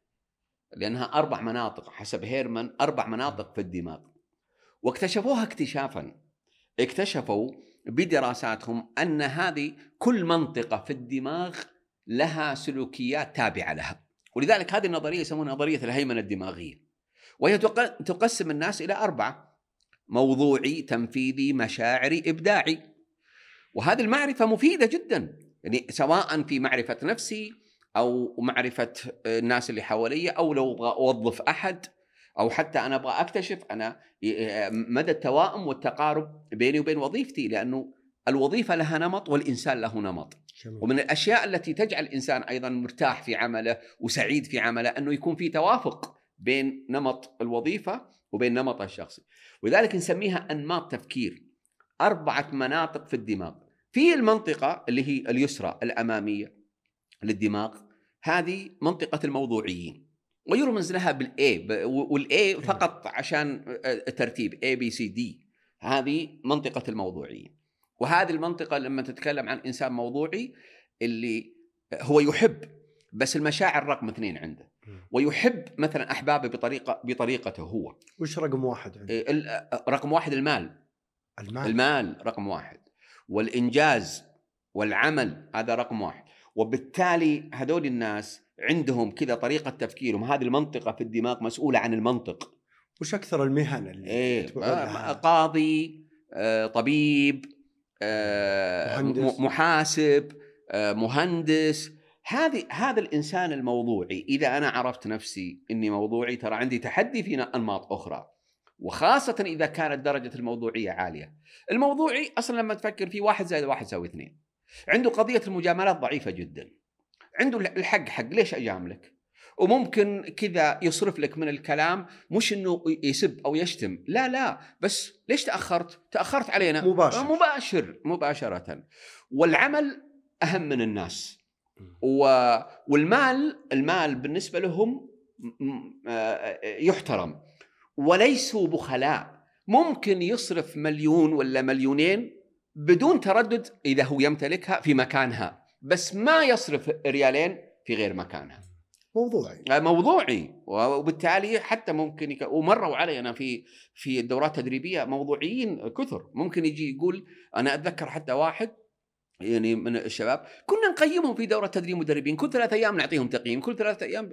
لأنها أربع مناطق حسب هيرمان أربع مناطق في الدماغ. واكتشفوها اكتشافا. اكتشفوا بدراساتهم أن هذه كل منطقة في الدماغ لها سلوكيات تابعة لها. ولذلك هذه النظرية يسمونها نظرية الهيمنة الدماغية. وهي تق- تقسم الناس إلى أربعة موضوعي تنفيذي مشاعري إبداعي. وهذه المعرفة مفيدة جدا يعني سواء في معرفة نفسي أو معرفة الناس اللي حواليا أو لو أبغى أوظف أحد أو حتى أنا أبغى أكتشف أنا مدى التوائم والتقارب بيني وبين وظيفتي لأنه الوظيفة لها نمط والإنسان له نمط. جميل. ومن الأشياء التي تجعل الإنسان أيضا مرتاح في عمله وسعيد في عمله أنه يكون في توافق بين نمط الوظيفة وبين نمطه الشخصي. ولذلك نسميها أنماط تفكير أربعة مناطق في الدماغ. في المنطقة اللي هي اليسرى الأمامية للدماغ هذه منطقة الموضوعيين. ويرمز لها بال A وال A فقط عشان الترتيب A B C D هذه منطقة الموضوعيين. وهذه المنطقة لما تتكلم عن إنسان موضوعي اللي هو يحب بس المشاعر رقم اثنين عنده. ويحب مثلا أحبابه بطريقة بطريقته هو. وش رقم واحد عنده؟ إيه، ال- رقم واحد المال. المال. المال رقم واحد. والإنجاز والعمل هذا رقم واحد. وبالتالي هذول الناس عندهم كذا طريقة تفكيرهم هذه المنطقة في الدماغ مسؤولة عن المنطق وش أكثر المهن اللي إيه؟ قاضي آه، طبيب آه، مهندس. محاسب آه، مهندس هذه هذا الإنسان الموضوعي إذا أنا عرفت نفسي إني موضوعي ترى عندي تحدي في أنماط أخرى وخاصة إذا كانت درجة الموضوعية عالية. الموضوعي أصلا لما تفكر فيه واحد زائد واحد يساوي اثنين. عنده قضية المجاملات ضعيفة جدا. عنده الحق حق ليش أجاملك؟ وممكن كذا يصرف لك من الكلام مش إنه يسب أو يشتم لا لا بس ليش تأخرت تأخرت علينا مباشر. مباشر مباشرة والعمل أهم من الناس. و... والمال المال بالنسبة لهم آه، يحترم وليسوا بخلاء ممكن يصرف مليون ولا مليونين بدون تردد إذا هو يمتلكها في مكانها بس ما يصرف ريالين في غير مكانها. موضوعي. موضوعي. وبالتالي حتى ممكن يك... ومروا علي أنا في في الدورات التدريبية موضوعيين كثر. ممكن يجي يقول أنا أتذكر حتى واحد يعني من الشباب كنا نقيمهم في دورة تدريب مدربين كل ثلاث أيام نعطيهم تقييم كل ثلاث أيام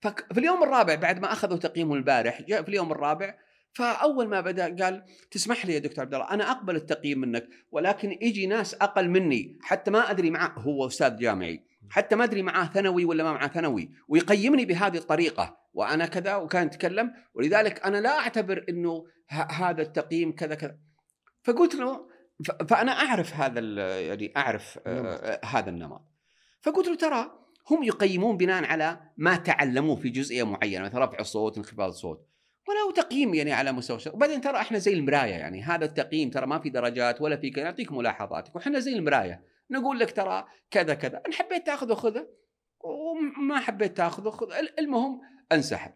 ففي اليوم الرابع بعد ما أخذوا تقييمهم البارح جاء في اليوم الرابع فأول ما بدأ قال تسمح لي يا دكتور عبد الله أنا أقبل التقييم منك ولكن يجي ناس أقل مني حتى ما أدري معه هو أستاذ جامعي حتى ما أدري معاه ثانوي ولا ما معاه ثانوي ويقيمني بهذه الطريقة وأنا كذا وكان يتكلم ولذلك أنا لا أعتبر إنه هذا التقييم كذا كذا. فقلت له فأنا أعرف هذا يعني أعرف آه، هذا النمط. فقلت له ترى هم يقيمون بناء على ما تعلموه في جزئية معينة مثل رفع الصوت انخفاض الصوت. ولو تقييم يعني على مستوى الشخص. وبعدين ترى إحنا زي المراية يعني هذا التقييم ترى ما في درجات ولا في كذا نعطيك ملاحظاتك وحنا زي المراية نقول لك ترى كذا كذا. إن حبيت تاخذه خذه وما حبيت تاخذه خذ المهم أنسحب.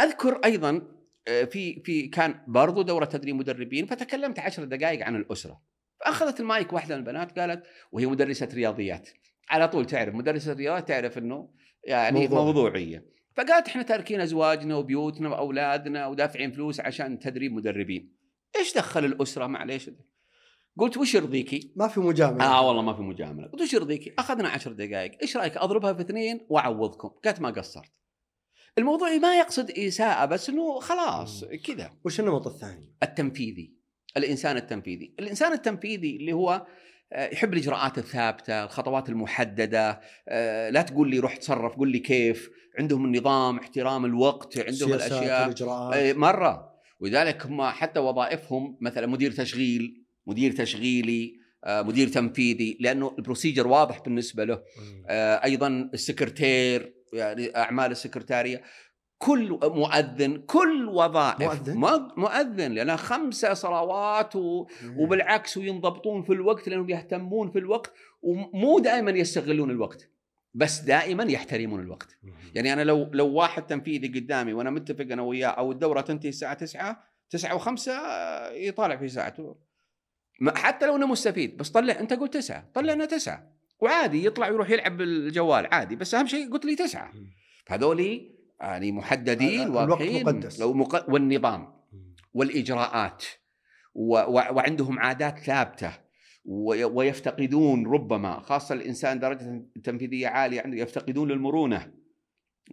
أذكر أيضا آه، في في كان برضو دورة تدريب مدربين فتكلمت عشر دقائق عن الأسرة. فأخذت المايك واحدة من البنات قالت وهي مدرسة رياضيات. على طول تعرف مدرسة الرياضيات تعرف إنه يعني. موضوع. موضوعية. فقالت إحنا تاركين أزواجنا وبيوتنا وأولادنا ودافعين فلوس عشان تدريب مدربين. إيش دخل الأسرة؟ معليش. قلت وش يرضيكي؟ ما في مجاملة. آه والله ما في مجاملة. قلت وش يرضيكي؟ أخذنا عشر دقائق. إيش رأيك؟ أضربها في اثنين وأعوضكم؟ قالت ما قصرت. الموضوع ما يقصد إساءة بس إنه خلاص. كذا. وش النمط الثاني؟ التنفيذي. الإنسان التنفيذي. الإنسان التنفيذي اللي هو آه، يحب الإجراءات الثابتة الخطوات المحددة آه، لا تقول لي روح تصرف قول لي كيف. عندهم النظام احترام الوقت عندهم الأشياء. والإجراءات. آه، مرة. ولذلك هم حتى وظائفهم مثلا مدير تشغيل مدير تشغيلي آه، مدير تنفيذي لأنه البروسيجر واضح بالنسبة له. آه، أيضا السكرتير يعني أعمال السكرتارية. كل مؤذن كل وظائف مؤذن؟ مؤ- مؤذن لأنها خمسه صلوات و... وبالعكس وينضبطون في الوقت لأنهم يهتمون في الوقت ومو دائما يستغلون الوقت بس دائما يحترمون الوقت. يعني أنا لو لو واحد تنفيذي قدامي وأنا متفق أنا وياه أو الدورة تنتهي الساعة 9 9 و5 يطالع في ساعته حتى لو انه مستفيد بس طلع أنت قلت 9 طلعنا 9 وعادي يطلع ويروح يلعب بالجوال عادي بس أهم شيء قلت لي 9 مم. يعني محددين واضحين مقدس. لو مق... والنظام. والإجراءات و... و... وعندهم عادات ثابتة و... ويفتقدون ربما خاصة الإنسان درجة تنفيذية عالية عنده يفتقدون للمرونة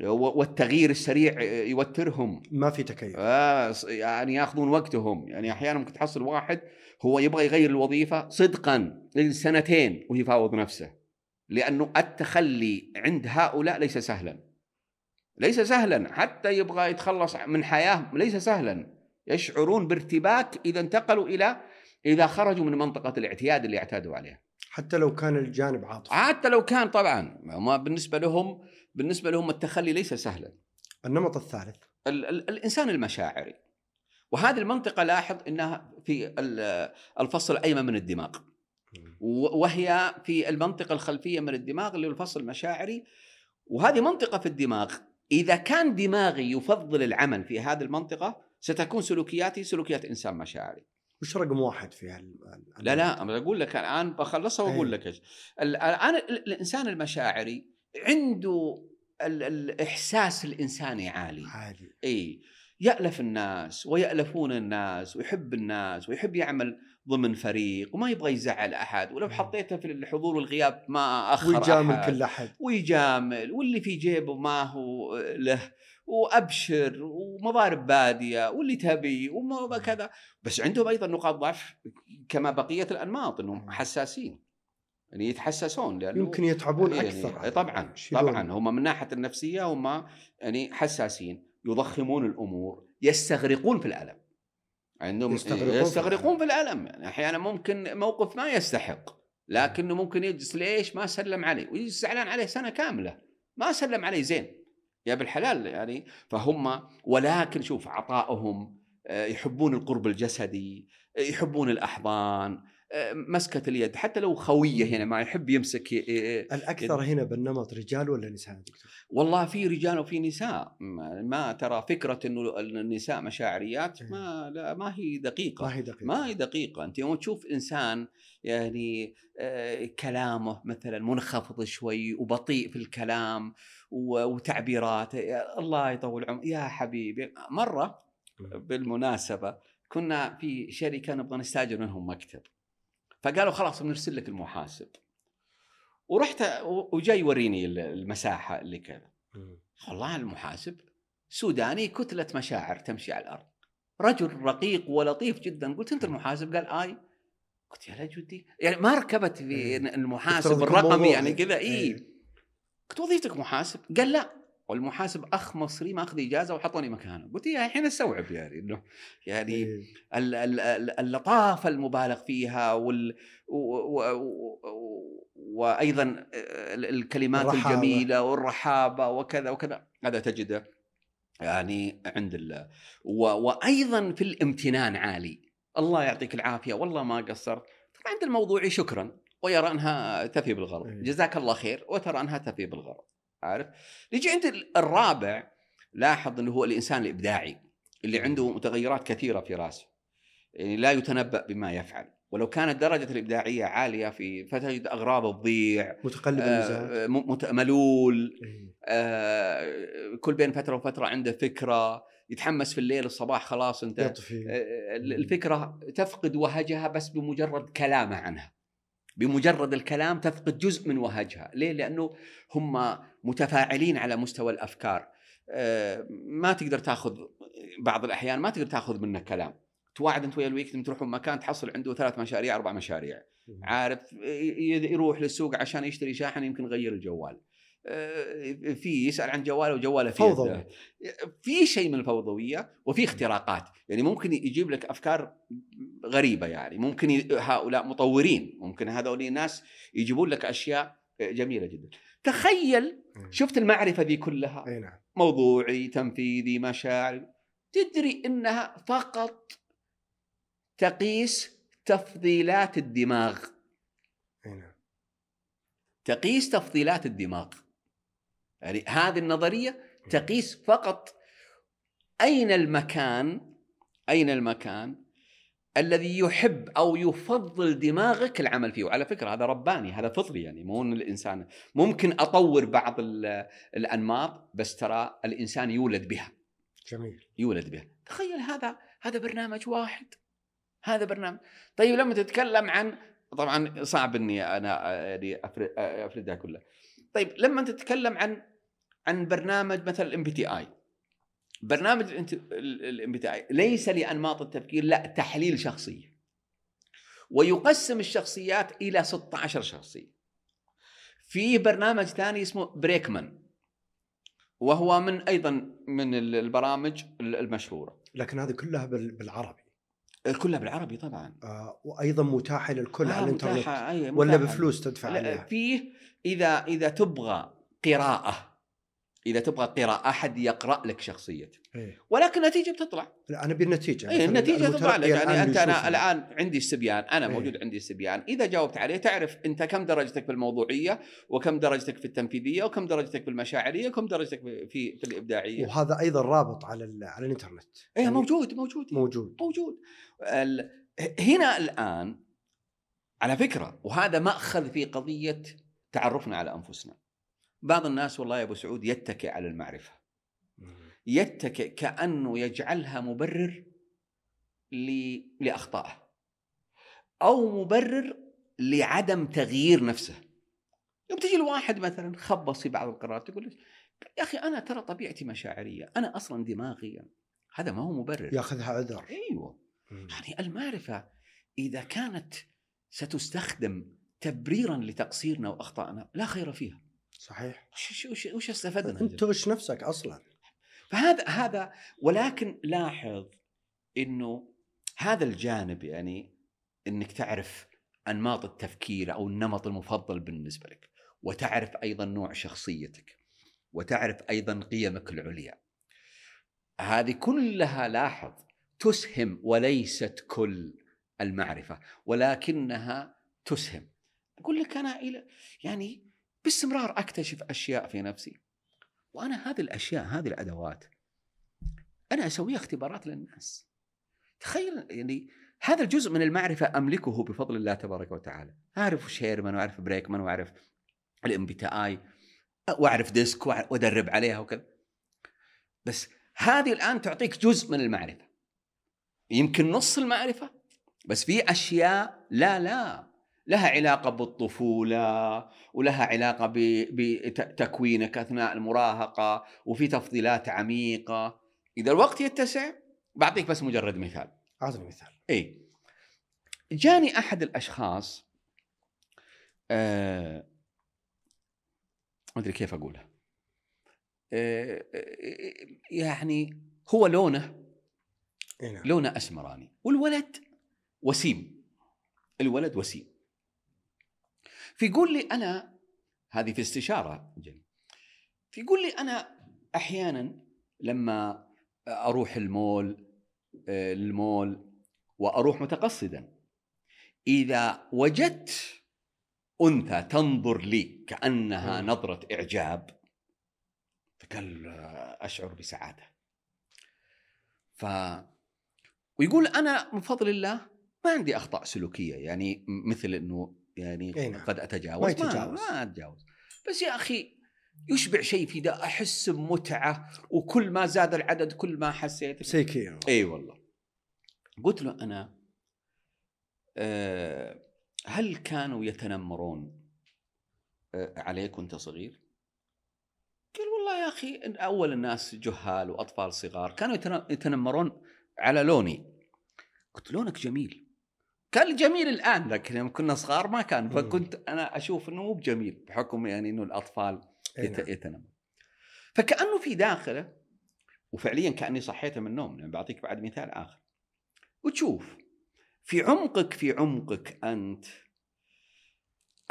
والتغيير السريع يوترهم ما في تكيف آه يعني ياخذون وقتهم يعني أحيانا ممكن تحصل واحد هو يبغى يغير الوظيفة صدقا لسنتين ويفاوض نفسه لأنه التخلي عند هؤلاء ليس سهلا ليس سهلا حتى يبغى يتخلص من حياة ليس سهلا. يشعرون بارتباك إذا انتقلوا إلى إذا خرجوا من منطقة الاعتياد اللي اعتادوا عليها. حتى لو كان الجانب عاطفي. حتى لو كان طبعا. ما بالنسبة لهم بالنسبة لهم التخلي ليس سهلا. النمط الثالث. ال- ال- الإنسان المشاعري. وهذه المنطقة لاحظ إنها في ال- الفصل الأيمن من الدماغ. وهي في المنطقة الخلفية من الدماغ اللي هو الفصل المشاعري. وهذه منطقة في الدماغ. إذا كان دماغي يفضل العمل في هذه المنطقة ستكون سلوكياتي سلوكيات إنسان مشاعري. وش رقم واحد في هال لا لا أنا أقول لك الآن بخلصها وأقول أي. لك إيش. ال- الان ال- الإنسان المشاعري عنده ال- الاحساس الانساني عالي. عالي. اي يألف الناس ويألفون الناس ويحب الناس ويحب يعمل ضمن فريق وما يبغى يزعل أحد ولو. حطيته في الحضور والغياب ما أخر ويجامل أحد. كل أحد. ويجامل واللي في جيبه ما هو له وأبشر ومضارب بادية واللي تبي وما كذا. بس عندهم أيضا نقاط ضعف كما بقية الأنماط إنهم حساسين. يعني يتحسسون لأنه يمكن يتعبون يعني أكثر. طبعا يشيلون. طبعا. هم من ناحية النفسية هم يعني حساسين يضخمون الأمور يستغرقون في الألم. عندهم يستغرقون في يستغرقون في الالم يعني أحيانا ممكن موقف ما يستحق لكنه ممكن يجلس ليش ما سلم عليه؟ ويجلس زعلان عليه سنة كاملة. ما سلم عليه زين. يا بالحلال يعني. فهم ولكن شوف عطائهم آه، يحبون القرب الجسدي آه، يحبون الأحضان مسكه اليد حتى لو خوية هنا ما يحب يمسك ي- ي- الأكثر هنا بالنمط رجال ولا نساء دكتور؟ والله في رجال وفي نساء. ما ترى فكرة إنه النساء مشاعريات ما لا ما هي دقيقة. ما هي دقيقة. ما هي دقيقة. أنت يوم تشوف إنسان يعني آه، كلامه مثلا منخفض شوي وبطيء في الكلام وتعبيراته الله يطول عمر يا حبيبي. مرة بالمناسبة كنا في شركة نبغى نستأجر منهم مكتب. فقالوا خلاص بنرسل لك المحاسب. ورحت وجاي يوريني المساحة اللي كذا. والله المحاسب سوداني كتلة مشاعر تمشي على الأرض. رجل رقيق ولطيف جدا. قلت أنت المحاسب؟ قال آي. قلت يا لا جدي يعني ما ركبت في. المحاسب الرقمي. يعني كذا. اي إيه. قلت وظيفتك محاسب؟ قال لا. والمحاسب أخ مصري ماخذ إجازة وحطني مكانه. قلت يا الحين أستوعب يعني إنه يعني إيه. ال- ال- ال- اللطافه المبالغ فيها وال وأيضا ال- الكلمات الرحابة. الجميلة والرحابة وكذا وكذا. هذا تجده يعني عند ال و- وأيضا في الامتنان عالي. الله يعطيك العافية. والله ما قصرت. ترى عند الموضوعي شكرا. ويرى أنها تفي بالغرض. إيه. جزاك الله خير. وترى أنها تفي بالغرض. عارف؟ نجي عند ال- الرابع لاحظ إنه هو الإنسان الإبداعي اللي عنده متغيرات كثيرة في رأسه يعني لا يتنبأ بما يفعل. ولو كانت درجة الإبداعية عالية في فتجد أغراضه تضيع متقلب المزاج آه، ملول. آه، كل بين فترة وفترة عنده فكرة يتحمس في الليل الصباح خلاص أنت يطفي. آه، الفكرة تفقد وهجها بس بمجرد كلامه عنها. بمجرد الكلام تفقد جزء من وهجها. ليه؟ لأنه هم متفاعلين على مستوى الأفكار. آه، ما تقدر تاخذ بعض الأحيان ما تقدر تاخذ منه كلام. تواعد أنت ويا الويكند تروحون مكان تحصل عنده ثلاث مشاريع أربع مشاريع. عارف يروح للسوق عشان يشتري شاحن يمكن يغير الجوال. في يسأل عن جواله وجواله في فوضوي. في شيء من الفوضوية وفي اختراقات. يعني ممكن يجيب لك أفكار غريبة يعني. ممكن هؤلاء مطورين. ممكن هذول الناس يجيبون لك أشياء جميلة جدا. تخيل. شفت المعرفة ذي كلها؟ نعم. موضوعي تنفيذي مشاعر تدري إنها فقط تقيس تفضيلات الدماغ. نعم. تقيس تفضيلات الدماغ. هذه النظرية تقيس فقط أين المكان أين المكان الذي يحب أو يفضل دماغك العمل فيه. وعلى فكرة هذا رباني هذا فطري يعني مو إن الإنسان ممكن أطور بعض ال- الأنماط بس ترى الإنسان يولد بها. جميل. يولد بها. تخيل هذا هذا برنامج واحد. هذا برنامج. طيب لما تتكلم عن طبعا صعب إني أنا يعني أفردها كلها. طيب لما تتكلم عن عن برنامج مثلا الام بي تي اي برنامج الام بي تي اي ليس لأنماط التفكير لا تحليل شخصية. ويقسم الشخصيات إلى 16 شخصية. في برنامج ثاني اسمه بيركمان وهو من أيضا من البرامج المشهورة. لكن هذه كلها بال- بالعربي. كلها بالعربي طبعا. آه وأيضا متاحة للكل آه، على الإنترنت. متاحة، أي، ولا متاحة. بفلوس تدفع عليها. فيه إذا إذا تبغى قراءة إذا تبغى قراءة أحد يقرأ لك شخصيتك. إيه. ولكن النتيجة بتطلع. لا أنا بالنتيجة. مثلاً النتيجة تطلع لك. يعني أنت أنا. الآن عندي استبيان أنا إيه. موجود عندي استبيان إذا جاوبت عليه تعرف أنت كم درجتك في الموضوعيه وكم درجتك في التنفيذية وكم درجتك في المشاعريه وكم درجتك في في, الإبداعية. وهذا أيضا رابط على على الإنترنت. اي يعني موجود موجود. موجود. موجود. ال... هنا الآن على فكرة وهذا مأخذ في قضية تعرفنا على أنفسنا. بعض الناس والله يا أبو سعود يتكئ على المعرفة. يتكئ كأنه يجعلها مبرر. لأخطائه. أو مبرر لعدم تغيير نفسه. يوم تجي الواحد مثلا خبص في بعض القرارات يقول يا أخي أنا ترى طبيعتي مشاعرية أنا أصلا دماغيا هذا ما هو مبرر. يأخذها عذر. أيوه. مم. يعني المعرفة إذا كانت ستستخدم تبريرا لتقصيرنا وأخطائنا لا خير فيها. صحيح. وش وش وش استفدنا أنت تغش نفسك أصلا. فهذا هذا ولكن لاحظ إنه هذا الجانب يعني إنك تعرف أنماط التفكير أو النمط المفضل بالنسبة لك وتعرف أيضا نوع شخصيتك وتعرف أيضا قيمك العليا. هذه كلها لاحظ تسهم وليست كل المعرفة ولكنها تسهم. أقول لك أنا إلى يعني باستمرار أكتشف أشياء في نفسي. وأنا هذه الأشياء هذه الأدوات أنا أسويها اختبارات للناس. تخيل يعني هذا الجزء من المعرفة أملكه بفضل الله تبارك وتعالى. أعرف شيرمان وأعرف بريكمان وأعرف ال MBTI وأعرف DISC وأدرب عليها وكذا. بس هذه الآن تعطيك جزء من المعرفة. يمكن نص المعرفة بس في أشياء لا لا. لها علاقة بالطفولة ولها علاقة بتكوينك أثناء المراهقة وفي تفضيلات عميقة. إذا الوقت يتسع بعطيك بس مجرد مثال. أعطني مثال. إي. جاني أحد الأشخاص آه ما أدري كيف اقولها آه آه، يعني هو لونه نعم. لونه أسمراني والولد وسيم. الولد وسيم. فيقول لي أنا هذه في استشارة فيقول لي أنا أحيانا لما أروح المول آه، المول وأروح متقصدا إذا وجدت أنثى تنظر لي كأنها. نظرة إعجاب فقال آه، أشعر بسعادة ف ويقول أنا من فضل الله ما عندي أخطاء سلوكية يعني مثل إنه يعني أي نعم. قد أتجاوز. ما يتجاوز. ما, ما أتجاوز. بس يا أخي يشبع شيء في ده أحس بمتعة وكل ما زاد العدد كل ما حسيت سيكيرو إي والله. قلت له أنا آه، هل كانوا يتنمرون آه، عليك وأنت صغير؟ قال والله يا أخي أول الناس جهال وأطفال صغار كانوا يتن- يتنمرون على لوني. قلت لونك جميل. كان جميل الآن لكن يوم كنا صغار ما كان. فكنت أنا أشوف إنه مو بجميل بحكم يعني إنه الأطفال نعم. يتنمر فكأنه في داخله وفعليا كأني صحيت من النوم يعني بعطيك بعد مثال آخر وتشوف في عمقك في عمقك أنت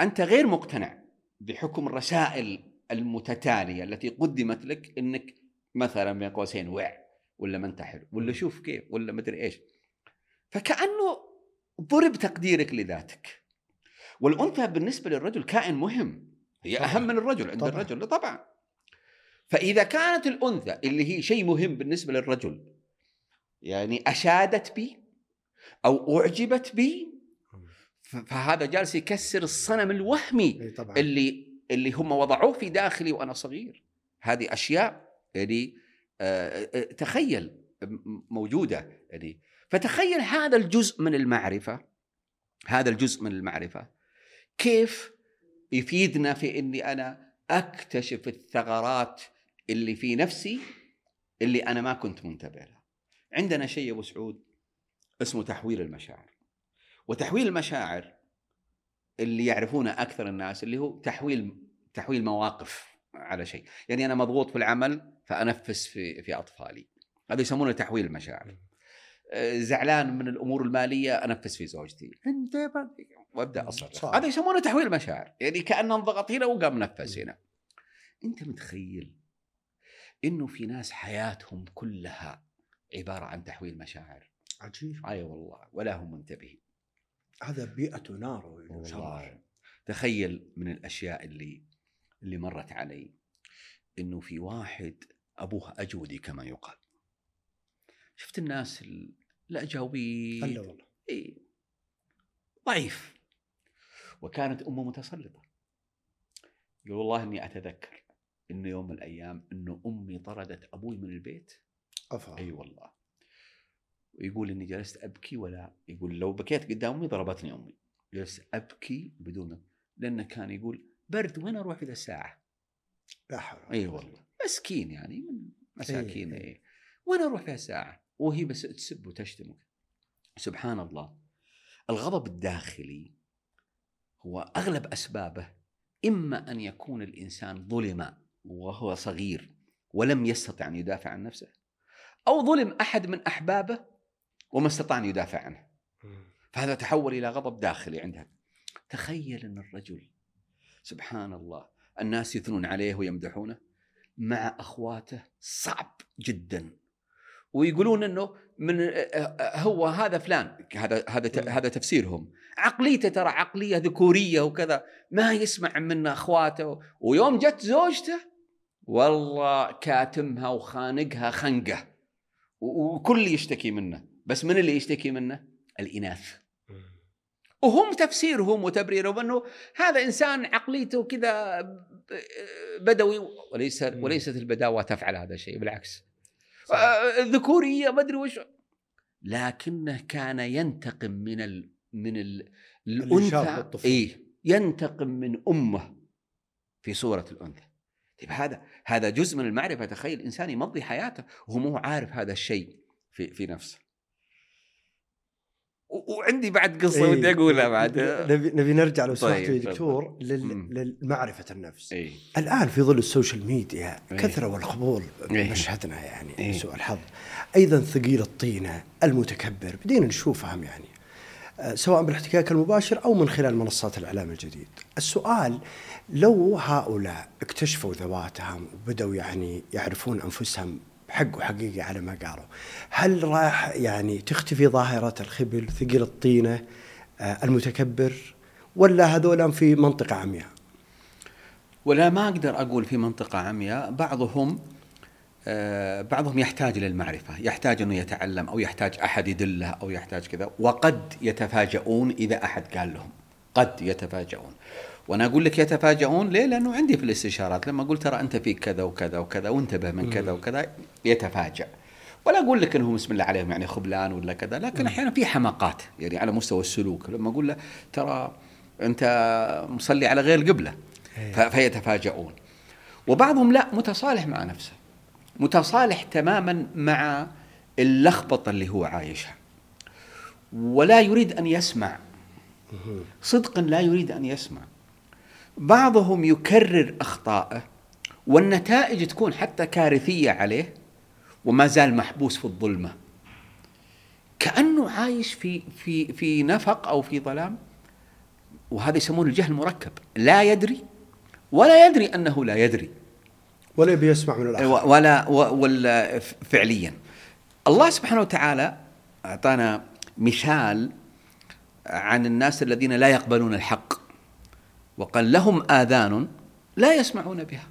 أنت غير مقتنع بحكم الرسائل المتتالية التي قدمت لك إنك مثلا بين قوسين وع ولا ما أنت حلو ولا. شوف كيف ولا مدري إيش فكأنه ضرب تقديرك لذاتك. والأنثى بالنسبة للرجل كائن مهم. هي طبعاً. أهم من الرجل عند طبعاً. الرجل طبعا. فإذا كانت الأنثى اللي هي شيء مهم بالنسبة للرجل يعني أشادت بي أو أعجبت بي فهذا جالس يكسر الصنم الوهمي طبعا. اللي اللي هم وضعوه في داخلي وأنا صغير. هذه أشياء يعني آه، آه، تخيل م- موجودة يعني. فتخيل هذا الجزء من المعرفة هذا الجزء من المعرفة. كيف يفيدنا في إني أنا أكتشف الثغرات اللي في نفسي اللي أنا ما كنت منتبه له عندنا شيء يا أبو سعود اسمه تحويل المشاعر. وتحويل المشاعر اللي يعرفونه أكثر الناس اللي هو تحويل تحويل مواقف على شيء. يعني أنا مضغوط في العمل فأنفس في في أطفالي. هذا يسمونه تحويل المشاعر. زعلان من الأمور المالية أنفس في زوجتي. انت وأبدأ أصرخ. هذا يسمونه تحويل مشاعر. يعني كانه انضغط هنا وقام نفس هنا. أنت متخيل إنه في ناس حياتهم كلها عبارة عن تحويل مشاعر؟ عجيب. أي والله ولا هم منتبهين. هذا بيئة نار والله. تخيل من الأشياء اللي اللي مرت علي إنه في واحد أبوه أجودي كما يقال. شفت الناس ال- الاجاويد الا والله إيه. ضعيف وكانت أمه متسلطة يقول والله إني أتذكر إنه يوم من الأيام إنه أمي طردت أبوي من البيت أفا أي والله ويقول إني جلست أبكي ولا يقول لو بكيت قدام أمي ضربتني أمي جلست أبكي بدون لأنه كان يقول برد وين أروح في ذا الساعة؟ لا حول إي. والله مسكين يعني من مساكين إيه. إيه. وين أروح في الساعة؟ وهي بس تسب وتشتم سبحان الله. الغضب الداخلي هو أغلب أسبابه إما أن يكون الإنسان ظلم وهو صغير ولم يستطع أن يدافع عن نفسه أو ظلم أحد من أحبابه وما استطاع أن يدافع عنه. فهذا تحول إلى غضب داخلي عندها. تخيل أن الرجل سبحان الله الناس يثنون عليه ويمدحونه مع أخواته صعب جدا. ويقولون إنه من هو هذا فلان هذا هذا هذا تفسيرهم. عقليته ترى عقلية ذكورية وكذا ما يسمع من أخواته. ويوم جت زوجته والله كاتمها وخانقها خنقة. وكل يشتكي منه. بس من اللي يشتكي منه؟ الإناث. وهم تفسيرهم وتبريرهم إنه هذا إنسان عقليته كذا بدوي وليس. وليست البداوة تفعل هذا الشيء بالعكس. آه، ذكورية ما أدري وش. لكنه كان ينتقم من ال من ال الأنثى. إيه ينتقم من أمه في صورة الأنثى. طيب هذا هذا جزء من المعرفة. تخيل إنسان يمضي حياته وهو مو عارف هذا الشيء في في نفسه. وعندي بعد قصة إيه. ودي اقولها بعد نبي نبي نرجع لو سمحت طيب، يا. دكتور لل- مم. للمعرفة النفس اي الآن في ظل ال social media إيه. كثرة والقبول إيه. مشهدنا يعني إيه. سوء الحظ أيضا ثقيل الطينة المتكبر بدينا نشوفهم يعني آه، سواء بالاحتكاك المباشر أو من خلال منصات الإعلام الجديد السؤال لو هؤلاء اكتشفوا ذواتهم وبدأوا يعني يعرفون أنفسهم حق وحقيقي على ما قالوا. هل راح يعني تختفي ظاهرة الخبل ثقيل الطينة آه، المتكبر ولا هذولا في منطقة عمياء؟ ولا ما أقدر أقول في منطقة عمياء. بعضهم آه، بعضهم يحتاج للمعرفه يحتاج إنه يتعلم أو يحتاج أحد يدله أو يحتاج كذا. وقد يتفاجؤون إذا أحد قال لهم قد يتفاجؤون. وأنا أقول لك يتفاجؤون ليه؟ لأنه عندي في الاستشارات لما أقول ترى انت فيك كذا وكذا وكذا وانتبه من كذا وكذا يتفاجأ. ولا أقول لك انهم بسم الله عليهم يعني خبلان ولا كذا لكن أحيانا في حماقات يعني على مستوى السلوك. لما أقول له ترى انت مصلي على غير القبله ف- فيتفاجؤون. وبعضهم لا متصالح مع نفسه. متصالح تماما مع اللخبطة اللي هو عايشها. ولا يريد أن يسمع. صدقا لا يريد أن يسمع. بعضهم يكرر اخطائه والنتائج تكون حتى كارثية عليه وما زال محبوس في الظلمة. كأنه عايش في في في نفق أو في ظلام وهذا يسمونه الجهل المركب. لا يدري ولا يدري أنه لا يدري. ولا يبي يسمع من الآخر. و- ولا ولا فعليا. الله سبحانه وتعالى أعطانا مثال عن الناس الذين لا يقبلون الحق. وقال لهم آذان لا يسمعون بها.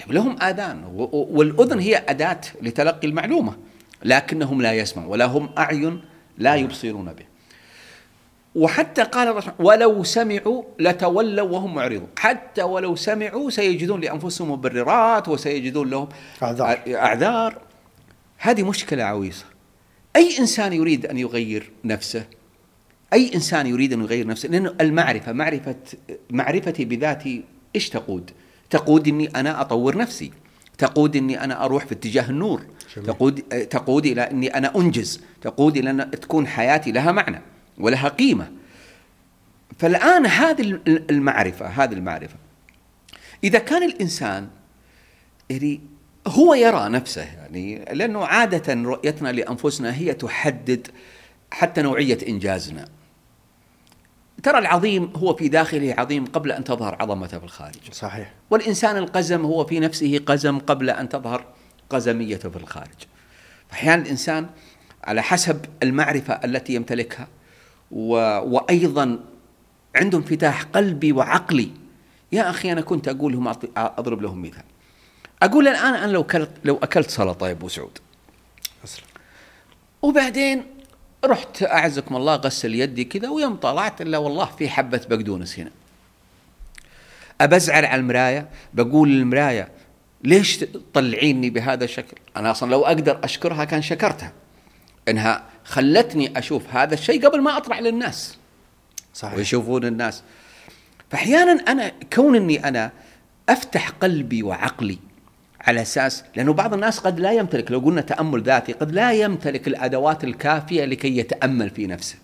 طيب لهم آذان و- و- والأذن هي أداة لتلقي المعلومة لكنهم لا يسمعون ولا هم أعين لا يبصرون به. وحتى قال الرسول ولو سمعوا لتولوا وهم معرضون. حتى ولو سمعوا سيجدون لأنفسهم مبررات وسيجدون لهم أعذار. أعذار. هذه مشكلة عويصة. أي إنسان يريد أن يغير نفسه؟ أي إنسان يريد أن يغير نفسه لأنه المعرفة معرفة معرفتي بذاتي إيش تقود؟ تقود إني أنا أطور نفسي تقود إني أنا أروح في اتجاه النور جميل. تقود تقود إلى إني أنا أنجز تقود إلى أن تكون حياتي لها معنى ولها قيمة فالآن هذه المعرفة هذه المعرفة إذا كان الإنسان يعني هو يرى نفسه يعني لأنه عادة رؤيتنا لأنفسنا هي تحدد حتى نوعية إنجازنا ترى العظيم هو في داخله عظيم قبل أن تظهر عظمته في الخارج صحيح. والإنسان القزم هو في نفسه قزم قبل أن تظهر قزميته في الخارج أحيانا الإنسان على حسب المعرفة التي يمتلكها و... وأيضا عنده انفتاح قلبي وعقلي. يا أخي أنا كنت أقول لهم أضرب لهم مثال. أقول الآن أنا لو اكلت لو أكلت سلطة يا أبو سعود. أصلا. وبعدين رحت أعزكم الله غسل يدي كذا ويوم طلعت إلا والله في حبة بقدونس هنا. أبزعل على المراية بقول للمراية ليش تطلعيني بهذا الشكل؟ أنا أصلا لو أقدر أشكرها كان شكرتها. إنها خلتني أشوف هذا الشيء قبل ما اطلع للناس. صحيح. ويشوفون الناس. فاحيانا أنا كون إني أنا أفتح قلبي وعقلي على أساس لأنه بعض الناس قد لا يمتلك لو قلنا تأمل ذاتي قد لا يمتلك الأدوات الكافية لكي يتأمل في نفسه.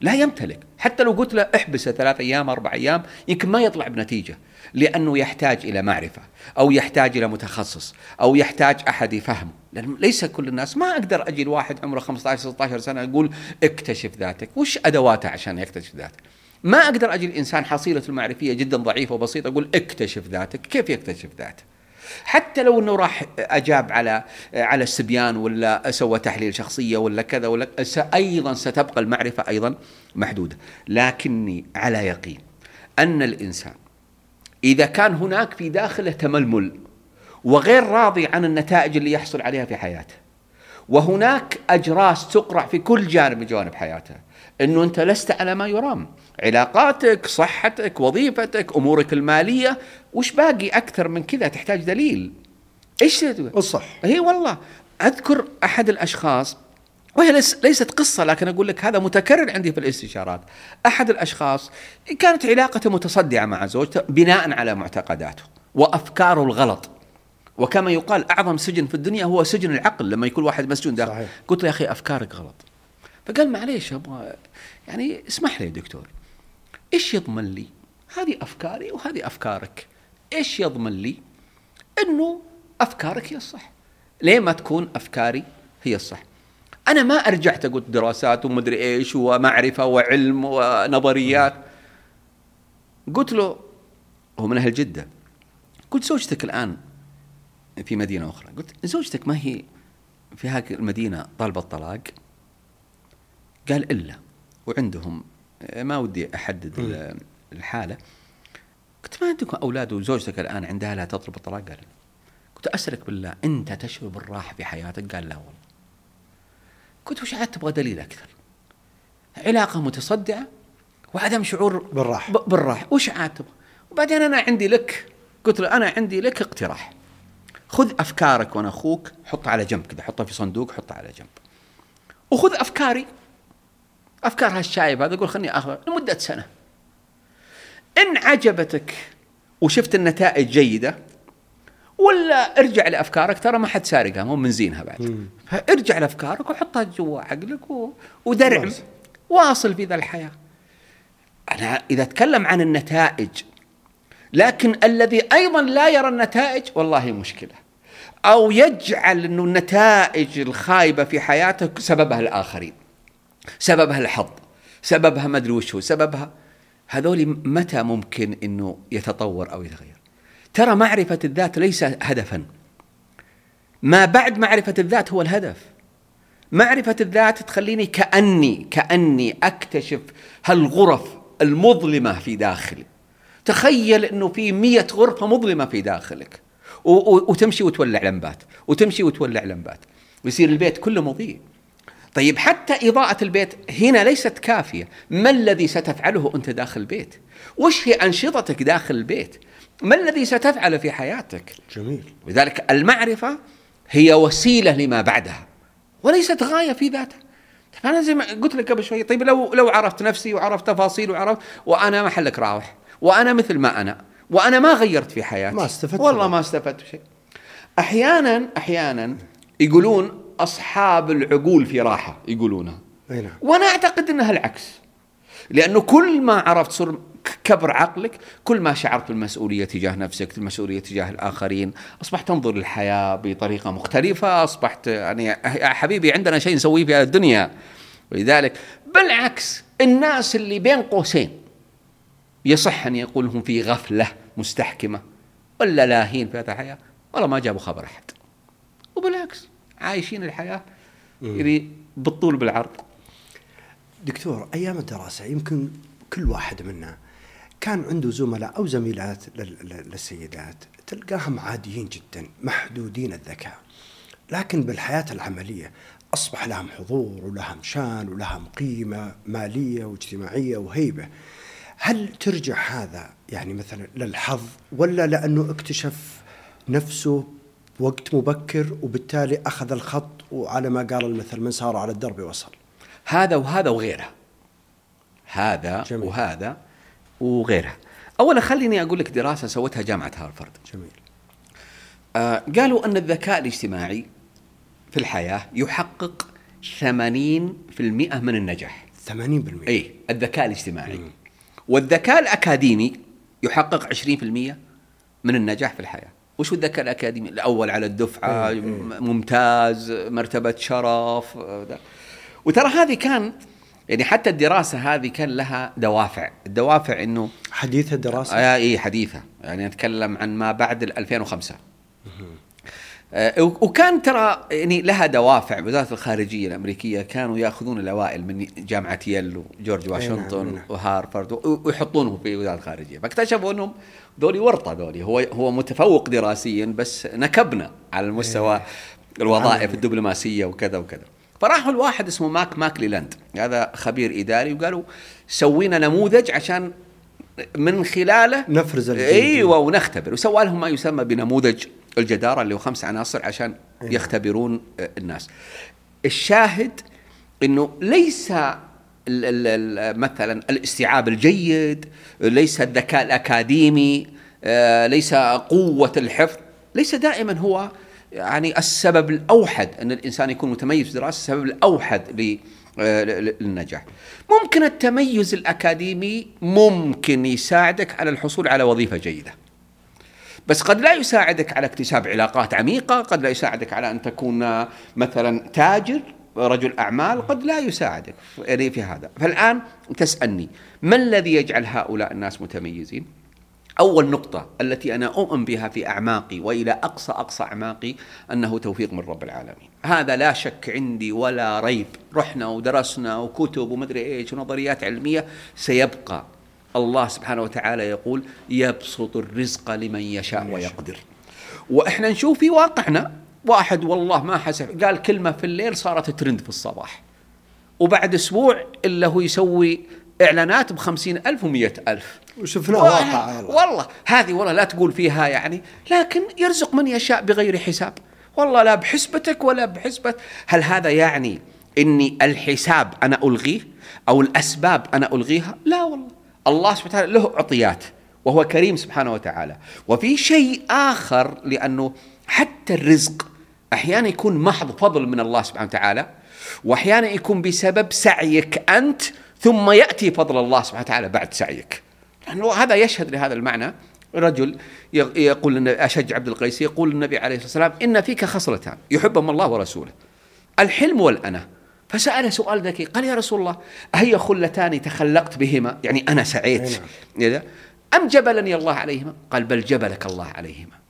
لا يمتلك. حتى لو قلت له احبسه ثلاث أيام أربع أيام يمكن ما يطلع بنتيجة لأنه يحتاج إلى معرفة أو يحتاج إلى متخصص أو يحتاج أحد يفهمه. لأن ليس كل الناس ما أقدر أجي الواحد عمره 15 16 سنة أقول اكتشف ذاتك. وش أدواته عشان يكتشف ذاته ما أقدر أجي الانسان حصيلته المعرفية جدا ضعيفة وبسيطة أقول اكتشف ذاتك. كيف يكتشف ذاته حتى لو إنه راح أجاب على على السبيان ولا سوى تحليل شخصية ولا كذا ولا أيضا ستبقى المعرفة أيضا محدودة. لكني على يقين أن الإنسان إذا كان هناك في داخله تململ وغير راضي عن النتائج اللي يحصل عليها في حياته وهناك أجراس تقرع في كل جانب من جوانب حياته إنه أنت لست على ما يرام. علاقاتك صحتك وظيفتك أمورك المالية وش باقي أكثر من كذا؟ تحتاج دليل. إيش الصح. هي والله. أذكر أحد الأشخاص وهي ليست قصة لكن أقول لك هذا متكرر عندي في الاستشارات. أحد الأشخاص كانت علاقته متصدعة مع زوجته بناء على معتقداته وأفكاره الغلط. وكما يقال أعظم سجن في الدنيا هو سجن العقل لما يكون واحد مسجون داخل. صحيح. قلت له يا أخي أفكارك غلط. فقال معليش أبغى يعني اسمح لي يا دكتور. إيش يضمن لي؟ هذه أفكاري وهذه أفكارك. إيش يضمن لي؟ أنه أفكارك هي الصح. ليه ما تكون أفكاري هي الصح؟ أنا ما أرجعت قلت دراسات ومدري إيش ومعرفة وعلم ونظريات. قلت له هو من أهل جدة. قلت زوجتك الآن في مدينة أخرى. قلت زوجتك ما هي في هذه المدينة طالبة الطلاق؟ قال إلا. وعندهم ما ودي أحدد الحالة. قلت ما عندكم أولاد وزوجتك الآن عندها لا تطلب الطلاق؟ قال قلت أسألك بالله أنت تشعر بالراحة في حياتك؟ قال لا والله. قلت وش عاد تبغى دليل أكثر؟ علاقة متصدعة وعدم شعور بالراحة. بالراحة. وش عاد تبغى؟ وبعدين أنا عندي لك قلت له أنا عندي لك اقتراح. خذ أفكارك وأنا أخوك حطها على جنب كذا حطها في صندوق حطها على جنب. وخذ أفكاري أفكار هالشايب هذا أقول خلني آخذ. لمدة سنة. إن عجبتك وشفت النتائج جيدة ولا ارجع لأفكارك ترى ما حد سارقها مو من زينها بعد. فارجع لأفكارك وحطها جوا عقلك و... ودرعم واصل. في ذا الحياة. أنا إذا أتكلم عن النتائج لكن الذي أيضا لا يرى النتائج والله مشكلة. أو يجعل إنه النتائج الخايبة في حياته سببها الآخرين. سببها الحظ سببها ما أدري وش هو سببها هذول متى ممكن إنه يتطور أو يتغير؟ ترى معرفة الذات ليس هدفا. ما بعد معرفة الذات هو الهدف. معرفة الذات تخليني كأني كأني أكتشف هالغرف المظلمة في داخلي. تخيل إنه في مية غرفة مظلمة في داخلك وتمشي وتولع لمبات وتمشي وتولع لمبات. ويصير البيت كله مضيء. طيب حتى إضاءة البيت هنا ليست كافية. ما الذي ستفعله أنت داخل البيت؟ وش هي أنشطتك داخل البيت؟ ما الذي ستفعله في حياتك؟ جميل. لذلك المعرفة هي وسيلة لما بعدها وليست غاية في ذاتها. طيب أنا زي ما قلت لك قبل شوي طيب لو لو عرفت نفسي وعرفت تفاصيل وعرفت وأنا محلك راوح وأنا مثل ما أنا وأنا ما غيرت في حياتي ما استفدت والله. ما استفدت شيء. أحيانا أحيانا يقولون أصحاب العقول في راحة يقولونها أي نعم. وأنا أعتقد إنها العكس. لأنه كل ما عرفت صر كبر عقلك كل ما شعرت بالمسؤولية تجاه نفسك المسؤولية تجاه الآخرين أصبحت تنظر للحياة بطريقة مختلفة أصبحت يعني يا حبيبي عندنا شيء نسويه في الدنيا. ولذلك بالعكس الناس اللي بين قوسين يصح أن يقول هم في غفلة مستحكمة ولا لاهين في هذه الحياة والله ما جابوا خبر أحد. وبالعكس. عايشين الحياة يعني بالطول بالعرض. دكتور أيام الدراسة يمكن كل واحد منا كان عنده زملاء أو زميلات لل- لل- للسيدات تلقاهم عاديين جدا محدودين الذكاء. لكن بالحياة العملية أصبح لهم حضور ولهم شان ولهم قيمة مالية واجتماعية وهيبة. هل ترجع هذا يعني مثلا للحظ ولا لأنه اكتشف نفسه وقت مبكر وبالتالي أخذ الخط وعلى ما قال المثل من سار على الدرب وصل هذا وهذا وغيره. هذا جميل. وهذا وغيرها اولا خليني أقول لك دراسة سوتها جامعة هارفارد جميل. آه قالوا أن الذكاء الاجتماعي في الحياة يحقق 80% من النجاح. 80% اي الذكاء الاجتماعي. مم. والذكاء الأكاديمي يحقق 20% من النجاح في الحياة. وش الذكاء الأكاديمي؟ الأول على الدفعة إيه، إيه. ممتاز مرتبة شرف ده. وترى هذه كان يعني حتى الدراسة هذه كان لها دوافع. الدوافع إنه حديث الدراسة؟ آه اي حديثة. يعني نتكلم عن ما بعد ال 2005 آه، وكان ترى يعني لها دوافع. وزارة الخارجية الأمريكية كانوا يأخذون الأوائل من جامعة ييل وجورج نعم، واشنطن نعم. وهارفارد و- ويحطونهم في وزارة الخارجية. فاكتشفوا إنهم ذولي ورطة ذولي هو هو متفوق دراسيا بس نكبنا على المستوى الوظائف عملي. الدبلوماسية وكذا وكذا فراحوا لواحد اسمه ماك ماكليلاند هذا خبير إداري وقالوا سوينا نموذج عشان من خلاله نفرز. أيوه ونختبر وسوى لهم ما يسمى بنموذج الجدارة اللي هو خمس عناصر عشان أيوة. يختبرون آه، الناس. الشاهد إنه ليس مثلا الاستيعاب الجيد، ليس الذكاء الأكاديمي، آه، ليس قوة الحفظ، ليس دائما هو يعني السبب الأوحد أن الإنسان يكون متميز في الدراسة السبب الأوحد ل- آه، للنجاح. ممكن التميز الأكاديمي ممكن يساعدك على الحصول على وظيفة جيدة. بس قد لا يساعدك على اكتساب علاقات عميقة قد لا يساعدك على أن تكون مثلا تاجر رجل أعمال قد لا يساعدك. يعني في هذا. فالآن تسألني ما الذي يجعل هؤلاء الناس متميزين؟ أول نقطة التي أنا أؤمن بها في أعماقي وإلى أقصى أقصى أعماقي أنه توفيق من رب العالمين. هذا لا شك عندي ولا ريب. رحنا ودرسنا وكتب ومدري إيش ونظريات علمية. سيبقى الله سبحانه وتعالى يقول يبسط الرزق لمن يشاء. ويقدر. وإحنا نشوف في واقعنا واحد والله ما حسب. قال كلمة في الليل صارت ترند في الصباح. وبعد أسبوع إلا هو يسوي إعلانات بخمسين ألف ومئة ألف. وشفناه والله- واقع والله. والله هذه والله لا تقول فيها يعني لكن يرزق من يشاء بغير حساب. والله لا بحسبتك ولا بحسبة. هل هذا يعني إني الحساب أنا ألغيه أو الأسباب أنا ألغيها؟ لا والله. الله سبحانه وتعالى له عطيات وهو كريم سبحانه وتعالى. وفي شيء آخر لأنه حتى الرزق أحيانا يكون محض فضل من الله سبحانه وتعالى وأحيانا يكون بسبب سعيك أنت ثم يأتي فضل الله سبحانه وتعالى بعد سعيك. لأنه هذا يشهد لهذا المعنى. رجل يق- يقول النبي- أشج عبد القيس يقول النبي عليه الصلاة والسلام إن فيك خصلتان يحبهم الله ورسوله. الحلم والأنا. فسأل سؤال ذكي قال يا رسول الله أهي خلتان تخلقت بهما؟ يعني أنا سعيت. إذا أم جبلني الله عليهما؟ قال بل جبلك الله عليهما.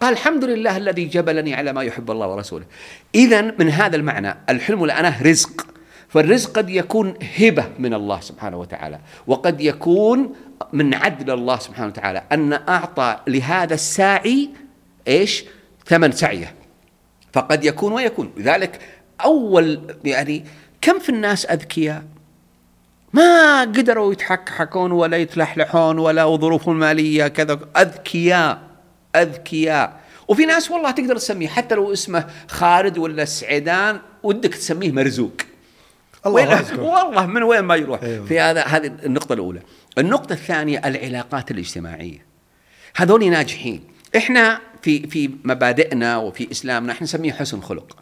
قال الحمد لله الذي جبلني على ما يحب الله ورسوله. إذا من هذا المعنى الحلم والأناه رزق. فالرزق قد يكون هبة من الله سبحانه وتعالى وقد يكون من عدل الله سبحانه وتعالى. أن أعطى لهذا الساعي إيش؟ ثمن سعيه. فقد يكون ويكون. لذلك أول يعني كم في الناس أذكياء؟ ما قدروا يتحكحكون ولا يتلحلحون ولا ظروفهم المالية كذا أذكياء. أذكياء. وفي ناس والله تقدر تسميه حتى لو اسمه خالد ولا سعيدان ودك تسميه مرزوق. الله. والله من وين ما يروح. أيوة. في هذا هذه النقطة الأولى. النقطة الثانية العلاقات الاجتماعية. هذول ناجحين. إحنا في في مبادئنا وفي إسلامنا إحنا نسميه حسن خلق.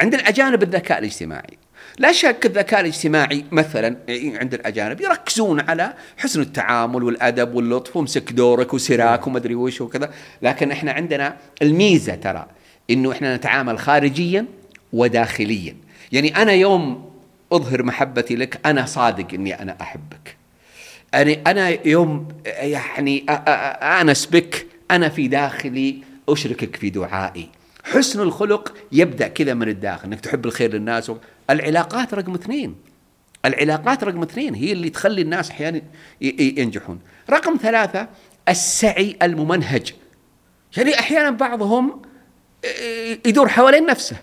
عند الأجانب الذكاء الاجتماعي. لا شك الذكاء الاجتماعي مثلا عند الأجانب يركزون على حسن التعامل والأدب واللطف وامسك دورك وسراك وما أدري وش وكذا. لكن إحنا عندنا الميزة ترى إنه إحنا نتعامل خارجيا وداخليا. يعني أنا يوم أظهر محبتي لك أنا صادق إني أنا أحبك. أنا أنا يوم يعني أنس بك أنا في داخلي أشركك في دعائي. حسن الخلق يبدأ كذا من الداخل إنك تحب الخير للناس العلاقات رقم اثنين. العلاقات رقم اثنين هي اللي تخلي الناس أحيانا ينجحون. رقم ثلاثة السعي الممنهج. يعني أحيانا بعضهم يدور حوالين نفسه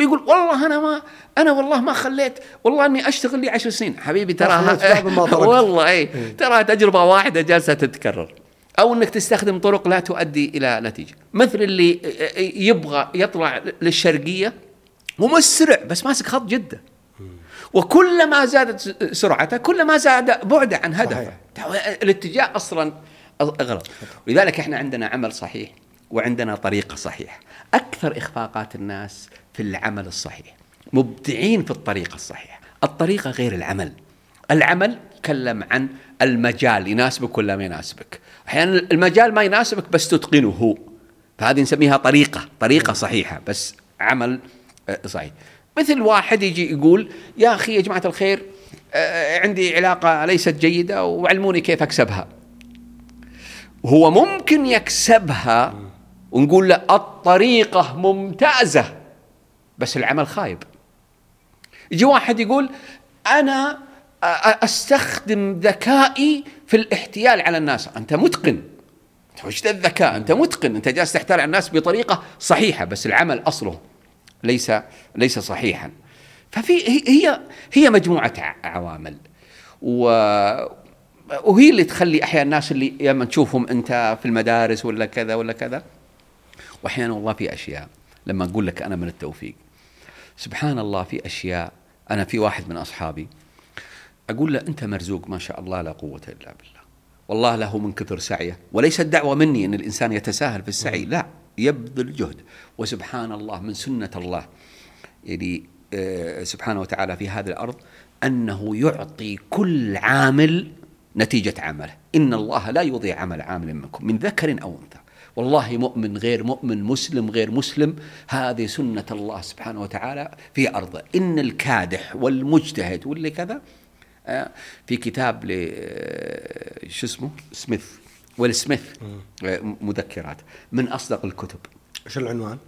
ويقول والله أنا ما أنا والله ما خليت والله إني أشتغل لي عشر سنين. حبيبي ترى والله اي ترى تجربة واحدة جالسة تتكرر. أو إنك تستخدم طرق لا تؤدي إلى نتيجة. مثل اللي يبغى يطلع للشرقية ومسرع بس ماسك خط جدة. وكلما زادت سرعته كلما زاد بعده عن هدفه. الاتجاه أصلا غلط. ولذلك إحنا عندنا عمل صحيح وعندنا طريقة صحيحة. أكثر إخفاقات الناس في العمل الصحيح. مبدعين في الطريقة الصحيحة. الطريقة غير العمل. العمل تكلم عن المجال يناسبك ولا ما يناسبك. أحيانا المجال ما يناسبك بس تتقنه. فهذه نسميها طريقة طريقة صحيحة بس عمل صحيح. مثل واحد يجي يقول يا أخي يا جماعة الخير آه، عندي علاقة ليست جيدة وعلموني كيف أكسبها. هو ممكن يكسبها ونقول له الطريقة ممتازة بس العمل خايب. يجي واحد يقول أنا أستخدم ذكائي في الاحتيال على الناس. أنت متقن. وش ذا الذكاء؟ أنت متقن. أنت جالس تحتال على الناس بطريقة صحيحة بس العمل أصله ليس ليس صحيحا. ففي هي هي مجموعة عوامل. و وهي اللي تخلي أحيانا الناس اللي لما تشوفهم أنت في المدارس ولا كذا ولا كذا. وأحيانا والله في أشياء لما أقول لك أنا من التوفيق. سبحان الله في أشياء أنا في واحد من أصحابي أقول له أنت مرزوق ما شاء الله لا قوة إلا بالله. والله له من كثر سعيه وليست دعوة مني إن الإنسان يتساهل في السعي لا. يبذل جهد وسبحان الله من سنة الله يعني آه، سبحانه وتعالى في هذه الأرض أنه يعطي كل عامل نتيجة عمله. إن الله لا يضيع عمل عامل منكم من ذكر أو أنثى. والله مؤمن غير مؤمن مسلم غير مسلم. هذه سنة الله سبحانه وتعالى في أرضه إن الكادح والمجتهد واللي كذا آه، في كتاب ل آه، شو اسمه؟ سميث. ويل سميث آه، مذكرات. من أصدق الكتب. إيش العنوان؟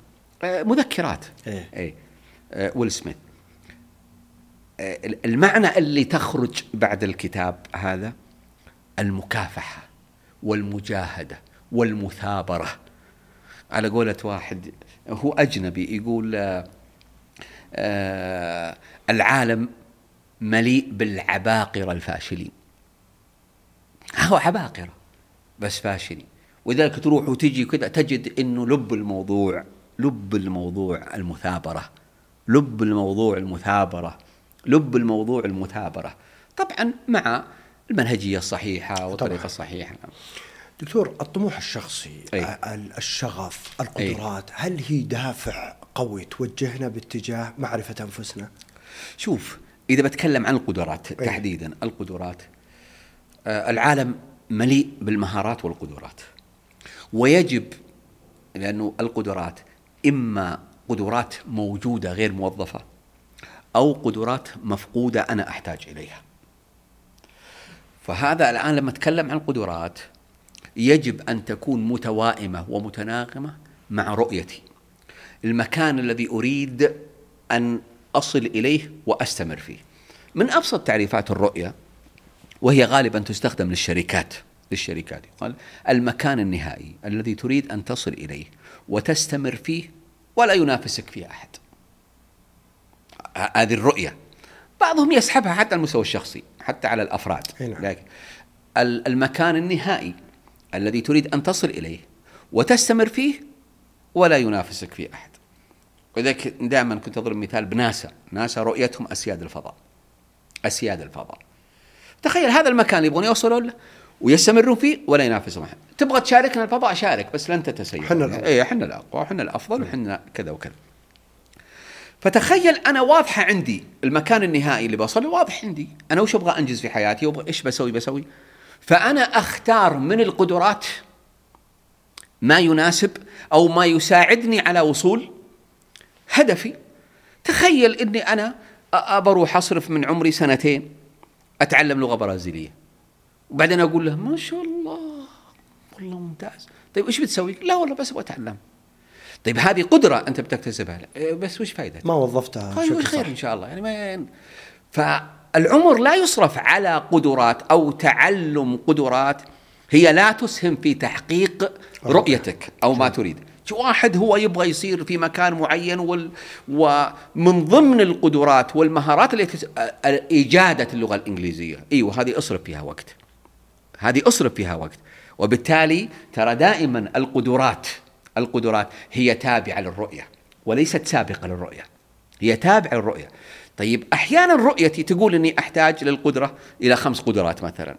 مذكرات. إيه, إيه. ويل سميث. المعنى اللي تخرج بعد الكتاب هذا المكافحة والمجاهدة والمثابرة. على قولة واحد هو أجنبي يقول آه العالم مليء بالعباقرة الفاشلين. هو عباقرة. بس فاشلين ولذلك تروح وتجي كذا تجد إنه لب الموضوع لب الموضوع المثابرة لب الموضوع المثابرة لب الموضوع المثابرة طبعا مع المنهجية الصحيحة والطريقة الصحيحة دكتور الطموح الشخصي أي. الشغف القدرات أي. هل هي دافع قوي توجهنا باتجاه معرفة أنفسنا شوف إذا بتكلم عن القدرات أي. تحديدا القدرات آه العالم مليء بالمهارات والقدرات. ويجب لأنه القدرات إما قدرات موجودة غير موظفة أو قدرات مفقودة أنا أحتاج إليها. فهذا الآن لما أتكلم عن قدرات يجب أن تكون متوائمة ومتناغمة مع رؤيتي. المكان الذي أريد أن أصل إليه وأستمر فيه. من أبسط تعريفات الرؤية وهي غالبا تستخدم للشركات للشركات قال المكان النهائي الذي تريد أن تصل إليه وتستمر فيه ولا ينافسك فيه أحد هذه الرؤية بعضهم يسحبها حتى على المستوى الشخصي حتى على الأفراد نعم. لكن المكان النهائي الذي تريد أن تصل إليه وتستمر فيه ولا ينافسك فيه أحد. ولذلك دائما كنت أضرب مثال بناسا، ناسا رؤيتهم أسياد الفضاء. أسياد الفضاء. تخيل هذا المكان اللي يبغون يوصلوا له ويستمرون فيه ولا ينافسون. أحد تبغى تشاركنا الفضاء شارك بس لن تتسيد حنا الأقوى. اي إحنا الأقوى وحنا الأفضل وحنا كذا وكذا. فتخيل أنا واضحة عندي المكان النهائي اللي بوصل له واضح عندي. أنا وش أبغى أنجز في حياتي؟ وابغى إيش بسوي؟ بسوي. فأنا أختار من القدرات ما يناسب أو ما يساعدني على وصول هدفي. تخيل إني أنا بروح أصرف من عمري سنتين. أتعلم لغة برازيلية. وبعدين أقول له ما شاء الله والله ممتاز. طيب إيش بتسوي؟ لا والله بس أبغى أتعلم. طيب هذه قدرة أنت بتكتسبها. إيه، بس وش فائدتها ما وظفتها طيب بشكل خير إن شاء الله. يعني ما فالعمر لا يصرف على قدرات أو تعلم قدرات هي لا تسهم في تحقيق رؤيتك. أو ما تريد. واحد هو يبغى يصير في مكان معين وال... ومن ضمن القدرات والمهارات اللي تس... اجاده اللغة الإنجليزية. إيوه هذه أصرف فيها وقت. هذه أصرف فيها وقت. وبالتالي ترى دائما القدرات القدرات هي تابعة للرؤية وليست سابقة للرؤية. هي تابعة للرؤية. طيب أحيانا رؤيتي تقول إني أحتاج للقدرة إلى خمس قدرات مثلا.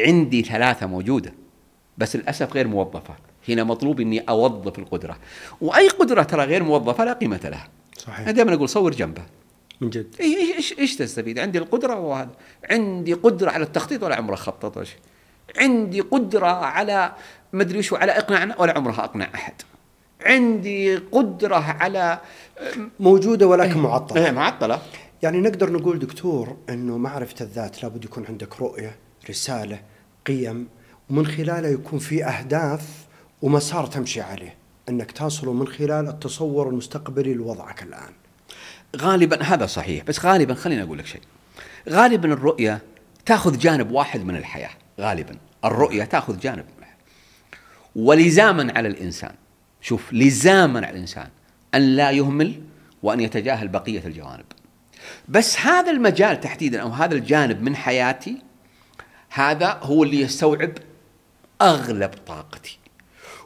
عندي ثلاثة موجودة بس للأسف غير موظفة. هنا مطلوب إني أوظف القدرة. وأي قدرة ترى غير موظفة لا قيمة لها. صحيح. أنا دائما أقول صور جنبه. من جد. إيش إيش إيش تستفيد؟ عندي القدرة وهذا. عندي قدرة على التخطيط ولا عمره خطط ولا شيء. عندي قدرة على مدري وش على اقناع ولا عمرها أقنع أحد. عندي قدرة على موجودة ولكن إيه، معطلة. معطلة. يعني نقدر نقول دكتور إنه معرفة الذات لابد يكون عندك رؤية رسالة قيم ومن خلالها يكون في أهداف ومسار تمشي عليه. إنك تصل من خلال التصور المستقبلي لوضعك الآن. غالبا هذا صحيح بس غالبا خليني أقول لك شيء. غالبا الرؤية تأخذ جانب واحد من الحياة غالبا. الرؤية تأخذ جانب ولزاما على الإنسان شوف لزاما على الإنسان أن لا يهمل وأن يتجاهل بقية الجوانب. بس هذا المجال تحديدا أو هذا الجانب من حياتي هذا هو اللي يستوعب أغلب طاقتي.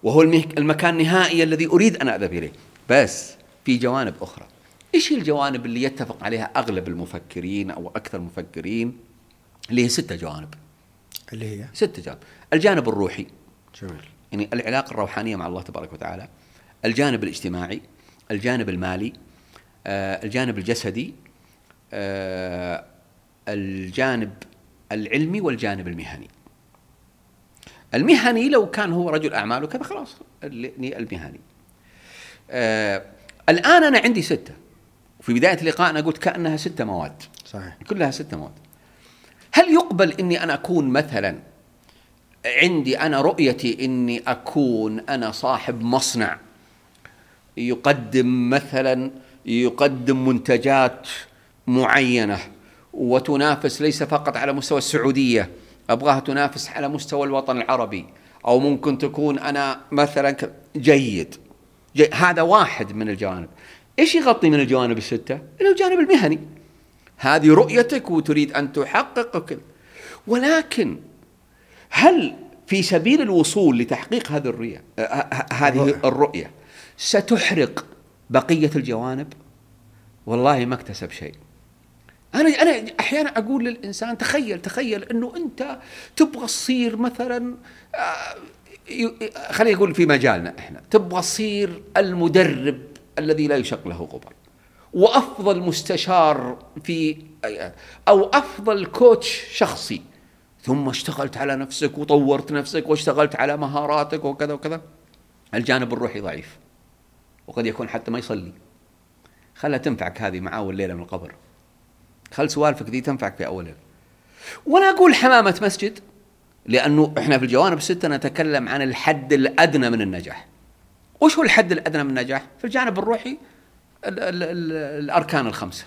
وهو المك- المكان النهائي الذي أريد أن أذهب إليه. بس في جوانب أخرى. إيش هي الجوانب اللي يتفق عليها أغلب المفكرين أو أكثر المفكرين اللي هي ستة جوانب. اللي هي؟ ستة جوانب. الجانب الروحي. جميل. يعني العلاقة الروحانية مع الله تبارك وتعالى. الجانب الاجتماعي. الجانب المالي. آه، الجانب الجسدي. آه، الجانب العلمي والجانب المهني. المهني لو كان هو رجل أعمال وكذا خلاص المهني. آه، الآن أنا عندي ستة. في بداية اللقاء أنا قلت كأنها ستة مواد. صحيح. كلها ستة مواد. هل يقبل إني أنا أكون مثلا عندي أنا رؤيتي إني أكون أنا صاحب مصنع؟ يقدم مثلا يقدم منتجات معينة وتنافس ليس فقط على مستوى السعودية. أبغاها تنافس على مستوى الوطن العربي أو ممكن تكون أنا مثلا جيد. جي هذا واحد من الجوانب. إيش يغطي من الجوانب الستة؟ هو الجانب المهني. هذه رؤيتك وتريد أن تحقق وكذا ولكن هل في سبيل الوصول لتحقيق هذه الرؤية آه، هذه الرؤية. الرؤية ستحرق بقية الجوانب؟ والله ما اكتسب شيء. أنا أنا أحيانا أقول للإنسان تخيل تخيل إنه أنت تبغى تصير مثلا آه، خلينا نقول في مجالنا إحنا تبغى تصير المدرب الذي لا يشق له غبار. وأفضل مستشار في أو أفضل كوتش شخصي. ثم اشتغلت على نفسك وطورت نفسك واشتغلت على مهاراتك وكذا وكذا. الجانب الروحي ضعيف. وقد يكون حتى ما يصلي. خلها تنفعك هذه مع اول ليلة من القبر. خل سوالفك ذي تنفعك في أول ولا أقول حمامة مسجد لأنه إحنا في الجوانب الستة نتكلم عن الحد الأدنى من النجاح. وش هو الحد الأدنى من النجاح؟ في الجانب الروحي ال ال ال الأركان الخمسة.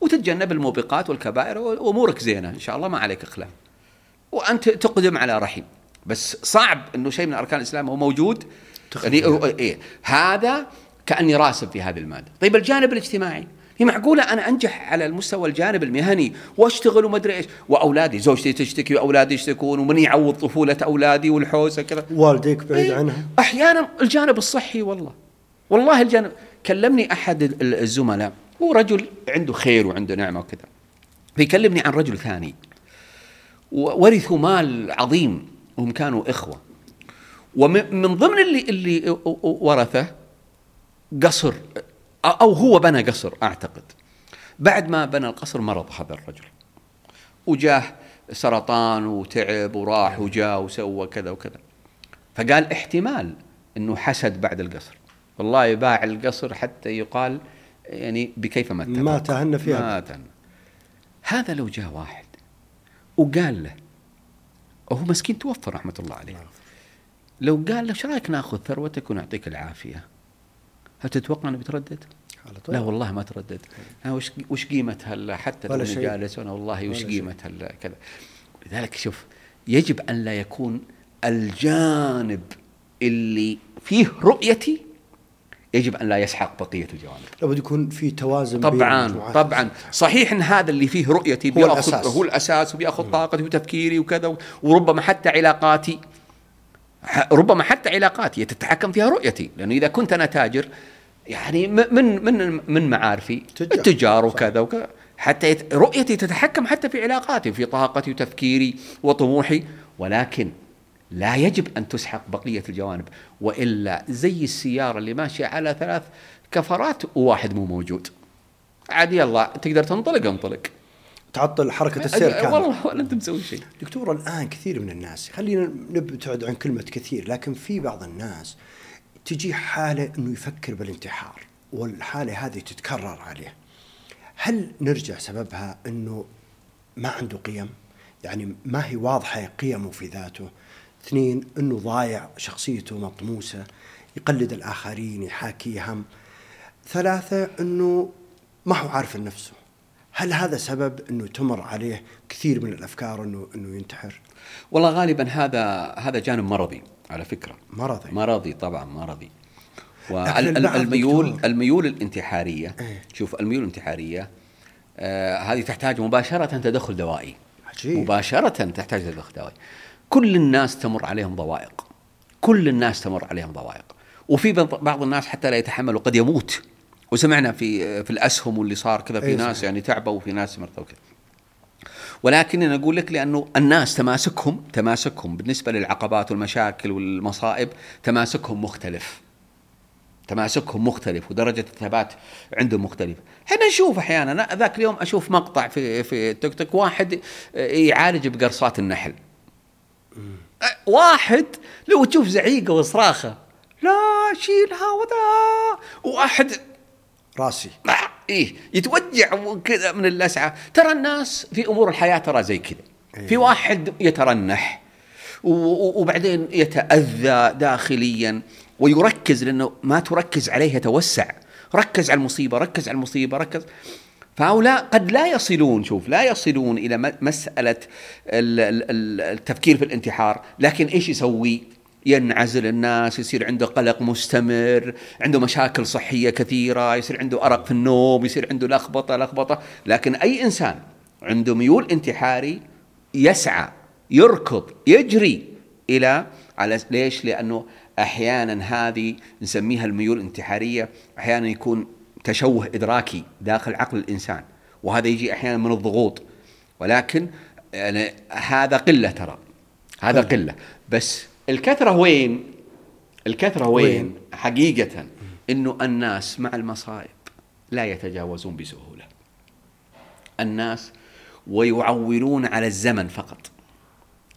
وتتجنب الموبقات والكبائر وأمورك زينة إن شاء الله ما عليك اخلاف وأنت تقدم على رحيم بس صعب إنه شيء من أركان الإسلام هو موجود. يعني إيه. هذا كأني راسب في هذه المادة. طيب الجانب الاجتماعي. هي معقولة أنا أنجح على المستوى الجانب المهني وأشتغل وما أدري إيش؟ وأولادي زوجتي تشتكي واولادي يشتكون ومن يعوض طفولة أولادي والحوسة كذا. والديك بعيد إيه. عنها؟ أحيانا الجانب الصحي والله. والله الجانب كلمني ال- الزملاء هو رجل عنده خير وعنده نعمة وكذا. فيكلمني عن رجل ثاني. ورثوا مال عظيم هم كانوا إخوة. ومن ضمن اللي اللي ورثه قصر أو هو بنى قصر أعتقد. بعد ما بنى القصر مرض هذا الرجل. وجاه سرطان وتعب وراح وجاء وسوى كذا وكذا. فقال احتمال إنه حسد بعد القصر. والله باع القصر حتى يقال يعني بكيف ما ما تهنى فيها ما تهنى هذا لو جاء واحد وقال له وهو مسكين توفى رحمة الله عليه. نعم. لو قال له إيش رأيك ناخذ ثروتك ونعطيك العافية؟ هل تتوقع أنه بيتردد؟ على طول. لا والله ما تردد أنا وش وش قيمة هلا حتى لو. جالس وأنا والله وش قيمة هلا كذا لذلك شوف يجب أن لا يكون الجانب اللي فيه رؤيتي يجب أن لا يسحق بقية الجوانب لابد يكون في توازن بين طبعا المجموعات. طبعا صحيح إن هذا اللي فيه رؤيتي هو بياخذ الأساس. هو الأساس وبيأخذ طاقتي وتفكيري وكذا وربما حتى علاقاتي ربما حتى علاقاتي تتحكم فيها رؤيتي. لأنه إذا كنت أنا تاجر يعني من من من معارفي؟ تجار. التجار. وكذا وكذا. حتى يت... رؤيتي تتحكم حتى في علاقاتي في طاقتي وتفكيري وطموحي. ولكن لا يجب أن تسحق بقية الجوانب وإلا زي السيارة اللي ماشية على ثلاث كفرات وواحد مو موجود. عاد يلا تقدر تنطلق انطلق. تعطل حركة السير كامل والله ولا أنت مسوي شيء. دكتور الآن كثير من الناس خلينا نبتعد عن كلمة كثير لكن في بعض الناس تجي حالة إنه يفكر بالانتحار والحالة هذه تتكرر عليه. هل نرجع سببها إنه ما عنده قيم؟ يعني ما هي واضحة قيمه في ذاته. اثنين إنه ضايع شخصيته مطموسة يقلد الآخرين يحاكيهم ثلاثة إنه ما هو عارف نفسه هل هذا سبب أنه تمر عليه كثير من الأفكار انه أنه ينتحر؟ والله غالبا هذا هذا جانب مرضي على فكرة. مرضي. مرضي طبعا مرضي. والميول. الميول الانتحارية. إيه. شوف الميول الانتحارية آه هذه تحتاج مباشرة تدخل دوائي. عجيب. مباشرة تحتاج تدخل دوائي. كل الناس تمر عليهم ضوائق. كل الناس تمر عليهم ضوائق. وفي بعض بعض الناس حتى لا يتحمل وقد يموت. وسمعنا في في الأسهم واللي صار كذا في إيه ناس. يعني تعبوا وفي ناس مرضوا كذا ولكن أنا أقول لك لأنه الناس تماسكهم تماسكهم بالنسبة للعقبات والمشاكل والمصائب تماسكهم مختلف. تماسكهم مختلف ودرجة الثبات عندهم مختلفه إحنا نشوف أحيانا أنا ذاك اليوم أشوف مقطع في في التيك توك واحد يعالج بقرصات النحل. واحد لو تشوف زعيقة وصراخة لا شيلها وذا وأحد راسي. إيه يتوجع وكذا من اللسعة. ترى الناس في أمور الحياة ترى زي كذا. في واحد يترنح وبعدين يتأذى داخليا ويركز لأنه ما تركز عليه يتوسع. ركز على المصيبة ركز على المصيبة ركز. فهؤلاء قد لا يصلون شوف لا يصلون إلى مسألة ال- ال- ال- التفكير في الانتحار لكن إيش يسوي؟ ينعزل الناس يصير عنده قلق مستمر عنده مشاكل صحية كثيرة يصير عنده أرق في النوم يصير عنده لخبطة لخبطة. لكن أي إنسان عنده ميول انتحاري يسعى يركض يجري إلى على ليش؟ لأنه أحيانا هذه نسميها الميول الانتحارية أحيانا يكون تشوه إدراكي داخل عقل الإنسان وهذا يجي أحيانا من الضغوط. ولكن يعني هذا قلة ترى هذا قلة. بس الكثرة وين؟ الكثرة وين؟ وين؟ حقيقة إنه الناس مع المصائب لا يتجاوزون بسهولة الناس ويعولون على الزمن فقط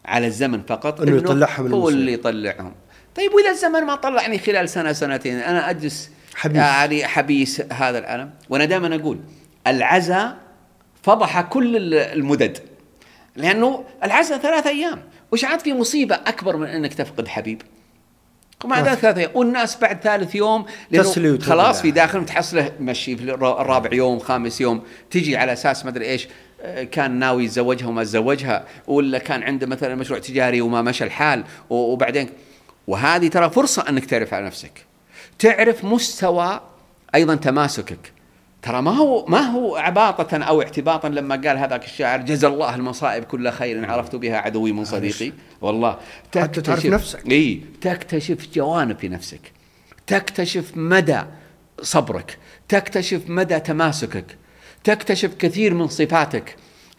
على الزمن فقط إنه يطلعهم هو. اللي يطلعهم طيب وإذا الزمن ما طلعني خلال سنة سنتين أنا أجلس حبيس. يعني حبيس هذا الألم وأنا دائما أقول العزاء فضح كل ال- المدد لأنه العزاء ثلاث أيام وش عاد في مصيبة أكبر من أنك تفقد حبيب؟ ومع ما ذلك ثلاث أيام والناس بعد ثالث يوم تسلي. خلاص في داخل تحصله مشي في الر- الرابع يوم خامس يوم تجي على أساس ما أدري إيش آه، كان ناوي يتزوجها وما تزوجها ولا كان عنده مثلا مشروع تجاري وما مشى الحال وبعدين وهذه ترى فرصة أنك تعرف على نفسك. تعرف مستوى أيضا تماسكك. ترى ما هو ما هو عباطة أو اعتباطا لما قال هذاك الشاعر جزا الله المصائب كل خير عرفت بها عدوي من صديقي. والله. حتى تعرف نفسك. إي. تكتشف جوانب في نفسك. تكتشف مدى صبرك. تكتشف مدى تماسكك. تكتشف كثير من صفاتك.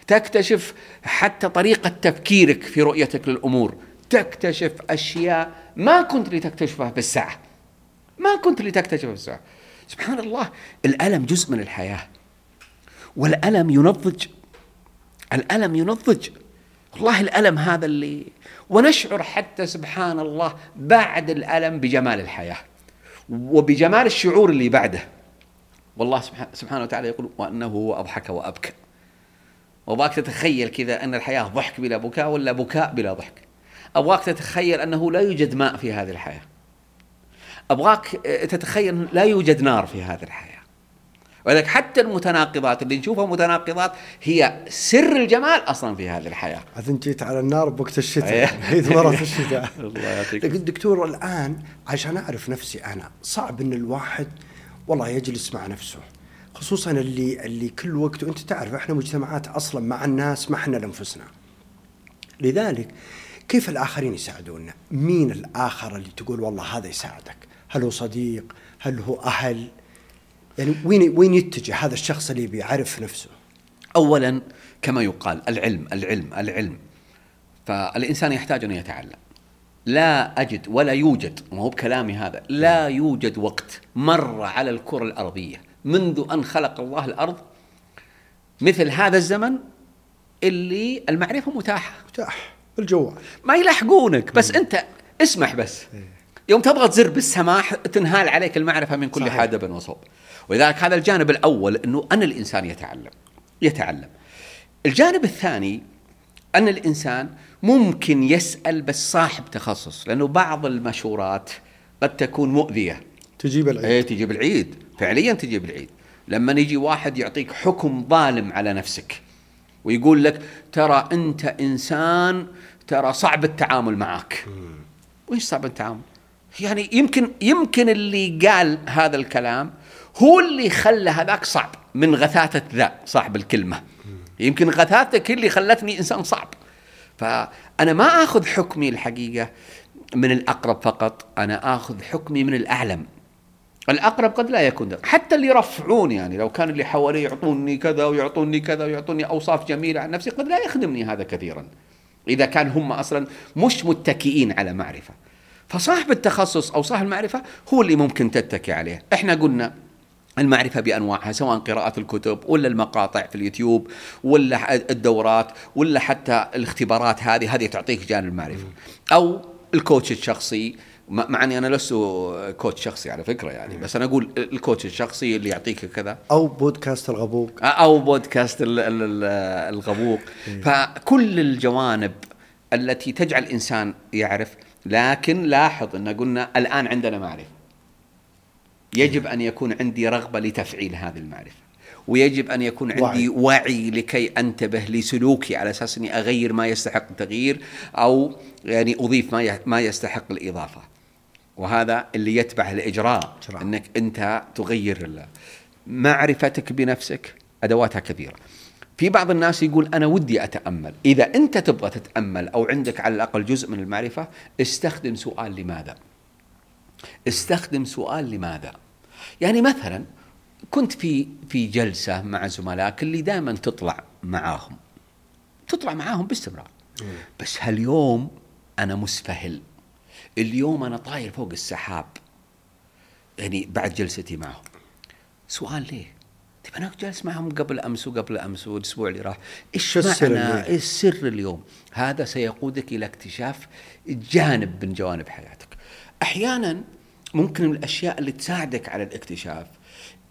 تكتشف حتى طريقة تفكيرك في رؤيتك للأمور. تكتشف أشياء ما كنت لتكتشفها في الساعة. ما كنت لتكتشفها في الساعة. سبحان الله الألم جزء من الحياة. والألم ينضج. الألم ينضج. والله الألم هذا اللي ونشعر حتى سبحان الله بعد الألم بجمال الحياة وبجمال الشعور اللي بعده. والله سبحانه وتعالى يقول وأنه هو أضحك وأبكى. وابغاك تتخيل كذا أن الحياة ضحك بلا بكاء ولا بكاء بلا ضحك؟ أبغاك تتخيل أنه لا يوجد ماء في هذه الحياة. أبغاك تتخيل لا يوجد نار في هذه الحياة ولذلك حتى المتناقضات اللي نشوفها متناقضات هي سر الجمال أصلا في هذه الحياة. اذن جيت على النار بوقت الشتاء حيث إيه. مرض الشتاء. الله يعطيك. لكن دكتور الآن عشان أعرف نفسي أنا صعب إن الواحد والله يجلس مع نفسه خصوصا اللي اللي كل وقت وأنت تعرف إحنا مجتمعات أصلا مع الناس ما إحنا لأنفسنا. لذلك كيف الآخرين يساعدونا؟ مين الآخر اللي تقول والله هذا يساعدك؟ هل هو صديق؟ هل هو أهل؟ يعني وين وين يتجه هذا الشخص اللي بيعرف نفسه؟ اولا كما يقال العلم العلم العلم فالإنسان يحتاج أن يتعلم لا أجد ولا يوجد ما هو بكلامي هذا لا يوجد وقت مر على الكرة الأرضية منذ أن خلق الله الأرض مثل هذا الزمن اللي المعرفة متاحة متاح بالجوال ما يلحقونك بس أنت اسمح بس إيه. يوم تضغط زر بالسماح تنهال عليك المعرفة من كل حادب وصوب. ولذلك هذا الجانب الأول إنه أن الإنسان يتعلم يتعلم. الجانب الثاني أن الإنسان ممكن يسأل بس صاحب تخصص لأنه بعض المشورات قد تكون مؤذية. تجيب العيد. إيه تجيب العيد. فعليا تجيب العيد. لما يجي واحد يعطيك حكم ظالم على نفسك ويقول لك ترى أنت إنسان ترى صعب التعامل معك. وش صعب التعامل؟ يعني يمكن يمكن اللي قال هذا الكلام هو اللي خلى هذاك صعب من غثاثة ذا صاحب الكلمة. يمكن غثاثتك اللي خلتني إنسان صعب. فأنا ما أخذ حكمي الحقيقة من الأقرب فقط أنا أخذ حكمي من الأعلم. الأقرب قد لا يكون. ده. حتى اللي يرفعوني يعني لو كان اللي حوالي يعطوني كذا ويعطوني كذا ويعطوني أوصاف جميلة عن نفسي قد لا يخدمني هذا كثيرا. إذا كان هم أصلا مش متكئين على معرفة. فصاحب التخصص أو صاحب المعرفة هو اللي ممكن تتكي عليه. إحنا قلنا المعرفة بأنواعها سواء قراءة الكتب ولا المقاطع في اليوتيوب ولا الدورات ولا حتى الاختبارات هذه هذه تعطيك جانب المعرفة. أو الكوتش الشخصي. مع أني أنا لست كوتش شخصي على فكرة يعني بس أنا أقول الكوتش الشخصي اللي يعطيك كذا. أو بودكاست الغبوق. أو بودكاست الغبوق. فكل الجوانب التي تجعل الإنسان يعرف لكن لاحظ إن قلنا الآن عندنا معرفة. يجب أن يكون عندي رغبة لتفعيل هذه المعرفة. ويجب أن يكون عندي وعي, وعي لكي أنتبه لسلوكي على أساس إني أغير ما يستحق التغيير أو يعني أضيف ما ما يستحق الإضافة. وهذا اللي يتبع الإجراء. إنك أنت تغير معرفتك بنفسك أدواتها كثيره في بعض الناس يقول أنا ودي أتأمل. إذا أنت تبغى تتأمل أو عندك على الأقل جزء من المعرفة استخدم سؤال لماذا؟ استخدم سؤال لماذا؟ يعني مثلا كنت في في جلسة مع زملائك اللي دائما تطلع معاهم. تطلع معاهم باستمرار. بس هاليوم أنا مسفهل. اليوم أنا طاير فوق السحاب. يعني بعد جلستي معهم. سؤال ليه؟ طيب أنا جالس معهم قبل أمس وقبل أمس والأسبوع اللي راح إيش معنى إيش السر اليوم؟ هذا سيقودك إلى اكتشاف جانب من جوانب حياتك. أحيانا ممكن من الأشياء اللي تساعدك على الاكتشاف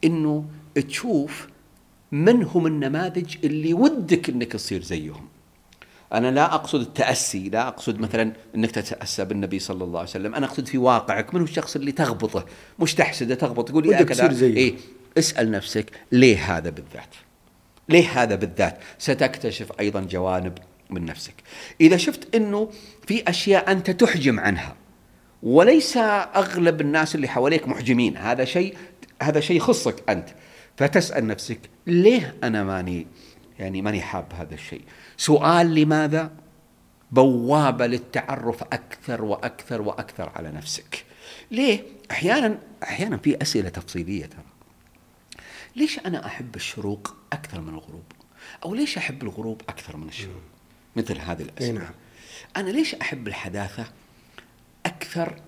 إنه تشوف من هم النماذج اللي ودك إنك تصير زيهم. أنا لا أقصد التأسي، لا أقصد مثلا إنك تتأسى بالنبي صلى الله عليه وسلم، أنا أقصد في واقعك من هو الشخص اللي تغبطه، مش تحسده تغبط تقول يا كذا إيه اسأل نفسك ليه هذا بالذات؟ ليه هذا بالذات؟ ستكتشف أيضا جوانب من نفسك. إذا شفت إنه في أشياء أنت تحجم عنها وليس أغلب الناس اللي حواليك محجمين هذا شيء هذا شيء يخصك أنت فتسأل نفسك ليه أنا ماني يعني ماني حاب هذا الشيء سؤال لماذا بوابة للتعرف أكثر وأكثر وأكثر على نفسك ليه أحيانا أحيانا في أسئلة تفصيلية ترى ليش أنا أحب الشروق أكثر من الغروب؟ أو ليش أحب الغروب أكثر من الشروق؟ مثل هذه الأسئلة. نعم. أنا ليش أحب الحداثة أكثر؟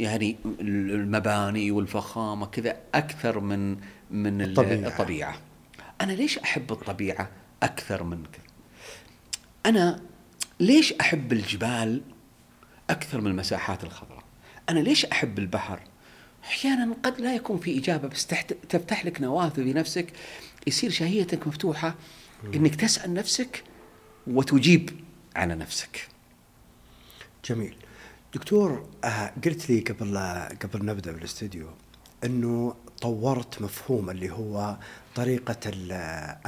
يعني المباني والفخامة كذا أكثر من من الطبيعة. الطبيعة. أنا ليش أحب الطبيعة أكثر من كذا؟ أنا ليش أحب الجبال أكثر من المساحات الخضراء؟ أنا ليش أحب البحر أحيانا قد لا يكون في إجابة بس تحت تفتح لك نوافذ بنفسك يصير شهيتك مفتوحة إنك تسأل نفسك وتجيب على نفسك. جميل. دكتور آه، قلت لي قبل قبل نبدا بالاستوديو إنه طورت مفهوم اللي هو طريقة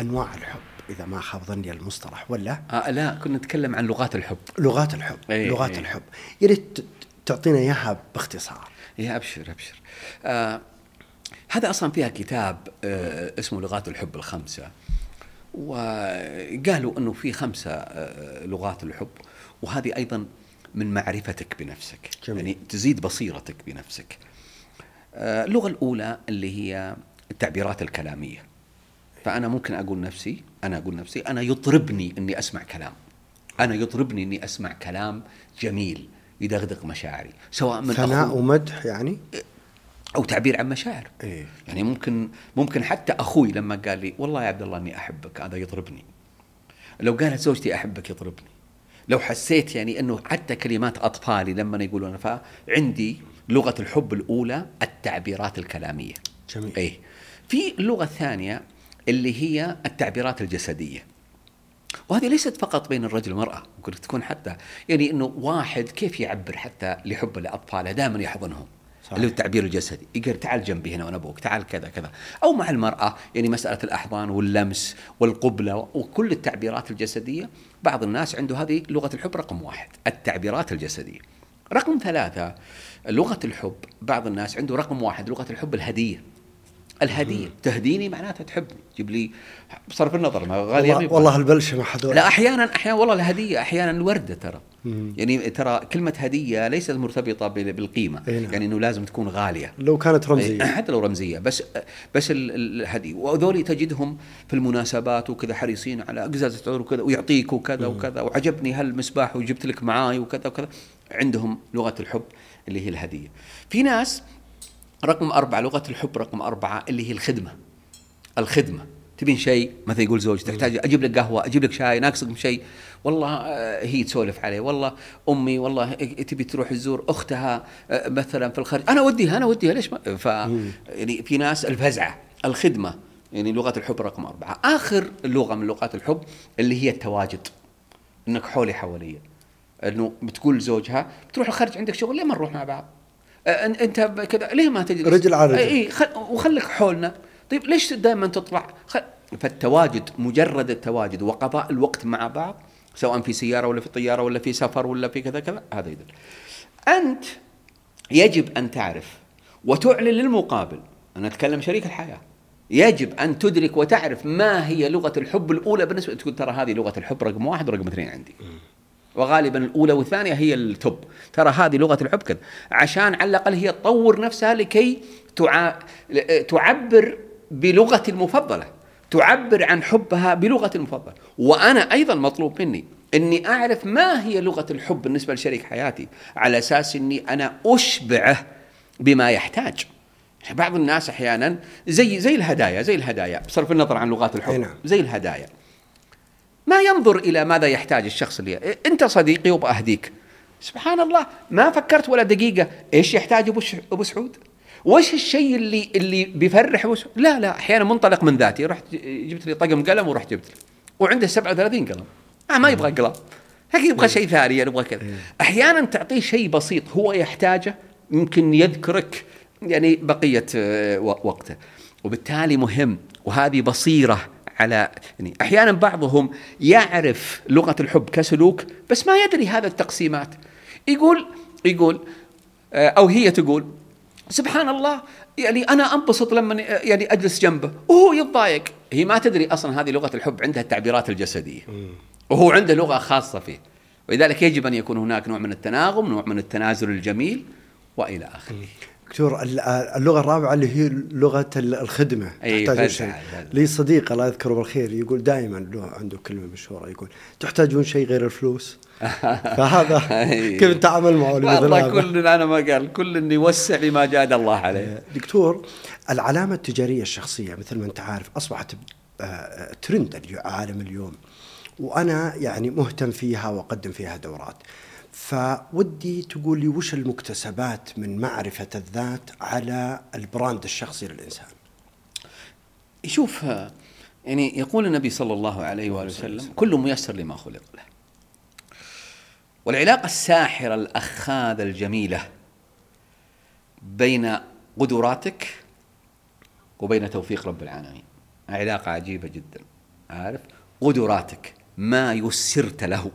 أنواع الحب إذا ما خاب ظني المصطلح ولا؟ آه لا كنا نتكلم عن لغات الحب. لغات الحب إيه، لغات إيه. الحب. يا ريت تعطينا إياها باختصار. يا أبشر أبشر. آه هذا أصلا فيها كتاب آه اسمه لغات الحب الخمسة. وقالوا إنه في خمسة آه لغات الحب. وهذه أيضا من معرفتك بنفسك. جميل. يعني تزيد بصيرتك بنفسك. آه اللغة الأولى اللي هي التعبيرات الكلامية. فأنا ممكن أقول نفسي أنا أقول نفسي أنا يطربني إني أسمع كلام. أنا يطربني إني أسمع كلام جميل. يدغدغ مشاعري سواء من ثناء ومدح يعني؟ أو تعبير عن مشاعر. إيه. يعني ممكن ممكن حتى أخوي لما قال لي والله يا عبد الله إني أحبك هذا يضربني. لو قالت زوجتي أحبك يضربني. لو حسيت يعني إنه حتى كلمات أطفالي لما يقولون فعندي لغة الحب الأولى التعبيرات الكلامية. جميل. إيه. في اللغة الثانية اللي هي التعبيرات الجسدية. وهذه ليست فقط بين الرجل والمرأة ممكن تكون حتى يعني إنه واحد كيف يعبر حتى لحبه لاطفاله دائما يحضنهم. صحيح. اللي هو التعبير الجسدي. يقول تعال جنبي هنا وأنا أبوك تعال كذا كذا. أو مع المرأة يعني مسألة الأحضان واللمس والقبلة وكل التعبيرات الجسدية. بعض الناس عنده هذه لغة الحب رقم واحد التعبيرات الجسدية. رقم ثلاثة لغة الحب. بعض الناس عنده رقم واحد لغة الحب الهدية. الهدية. تهديني معناتها تحبني. جيب لي بصرف النظر ما غالية والله, ما والله البلشمه هذول لا أحيانا أحيانا والله الهدية أحيانا الوردة ترى. يعني ترى كلمة هدية ليست مرتبطة بال- بالقيمة. أي نعم. يعني إنه لازم تكون غالية. لو كانت رمزية. حتى لو رمزية. بس بس ال- ال- الهدي. وذولي تجدهم في المناسبات وكذا حريصين على قزازه عذر وكذا ويعطيك وكذا وكذا وعجبني هالمسباح وجبت لك معاي وكذا وكذا. عندهم لغة الحب اللي هي الهدية. في ناس رقم أربعة لغة الحب رقم أربعة اللي هي الخدمة. الخدمة. تبين شيء؟ مثلا يقول زوجتك تحتاج أجيب لك قهوة أجيب لك شاي ناقصك شيء. والله آه، هي تسولف عليه. والله أمي والله تبي تروح تزور أختها آه، مثلا في الخارج أنا أوديها أنا أوديها ليش ما؟ ف يعني في ناس الفزعة. الخدمة يعني لغة الحب رقم أربعة. آخر لغة من لغات الحب اللي هي التواجد. إنك حولي حواليا إنه بتقول لزوجها بتروح الخارج عندك شغل ليه ما نروح مع بعض؟ أن- أنت كذا ليه ما تجلس؟ رجل على رجل. أي خل وخليك حولنا طيب ليش دائما تطلع؟ خل فالتواجد مجرد التواجد وقضاء الوقت مع بعض سواء في سيارة ولا في طيارة ولا في سفر ولا في كذا كذا هذا يدل. أنت يجب أن تعرف وتعلن للمقابل أنا أتكلم شريك الحياة يجب أن تدرك وتعرف ما هي لغة الحب الأولى بالنسبة تقول ترى هذه لغة الحب رقم واحد ورقم اثنين عندي وغالبا الأولى والثانية هي التوب. ترى هذه لغة الحب كذا عشان على الأقل هي تطور نفسها لكي تع... تعبر بلغتي المفضلة. تعبر عن حبها بلغتي المفضلة. وأنا أيضا مطلوب مني إني أعرف ما هي لغة الحب بالنسبة لشريك حياتي على أساس إني أنا أشبعه بما يحتاج. بعض الناس أحيانا زي زي الهدايا زي الهدايا. بصرف النظر عن لغات الحب. نعم. زي الهدايا. ما ينظر إلى ماذا يحتاج الشخص اللي إيه، أنت صديقي وابغى اهديك سبحان الله ما فكرت ولا دقيقة. إيش يحتاج أبو سعود؟ وش الشيء اللي اللي بيفرح سعود؟ لا لا أحيانا منطلق من ذاتي. رحت جبت لي طقم قلم ورحت جبت له وعنده 37 قلم. آه ما يبغى قلم. هيك يبغى شيء ثاني يبغى كذا. أحيانا تعطيه شيء بسيط هو يحتاجه يمكن يذكرك يعني بقية آه، و- وقته. وبالتالي مهم وهذه بصيرة. على يعني أحيانا بعضهم يعرف لغة الحب كسلوك بس ما يدري هذا التقسيمات. يقول يقول آه، أو هي تقول سبحان الله يعني أنا أنبسط لما يعني أجلس جنبه وهو يتضايق. هي ما تدري أصلا هذه لغة الحب عندها التعبيرات الجسدية. وهو عنده لغة خاصة فيه. ولذلك يجب أن يكون هناك نوع من التناغم نوع من التنازل الجميل وإلى آخره. دكتور ال- اللغة الرابعة اللي هي لغة ال- الخدمة أي تحتاجون شيء. لي صديق الله يذكره بالخير يقول دائما له عنده كلمة مشهورة يقول تحتاجون شيء غير الفلوس فهذا أي. كيف نتعامل معه والله؟ كل أنا ما قال كل يوسع بما جاد الله عليه دكتور العلامة التجارية الشخصية مثل ما أنت عارف أصبحت آه، ترند العالم اليوم وأنا يعني مهتم فيها وأقدم فيها دورات فودي تقول لي وش المكتسبات من معرفة الذات على ال brand الشخصي للإنسان؟ شوف آه، يعني يقول النبي صلى الله عليه وآله وسلم. كل ميسر لما خلق له. والعلاقة الساحرة الأخاذة الجميلة بين قدراتك وبين توفيق رب العالمين. علاقة عجيبة جدا عارف؟ قدراتك ما يسرت له.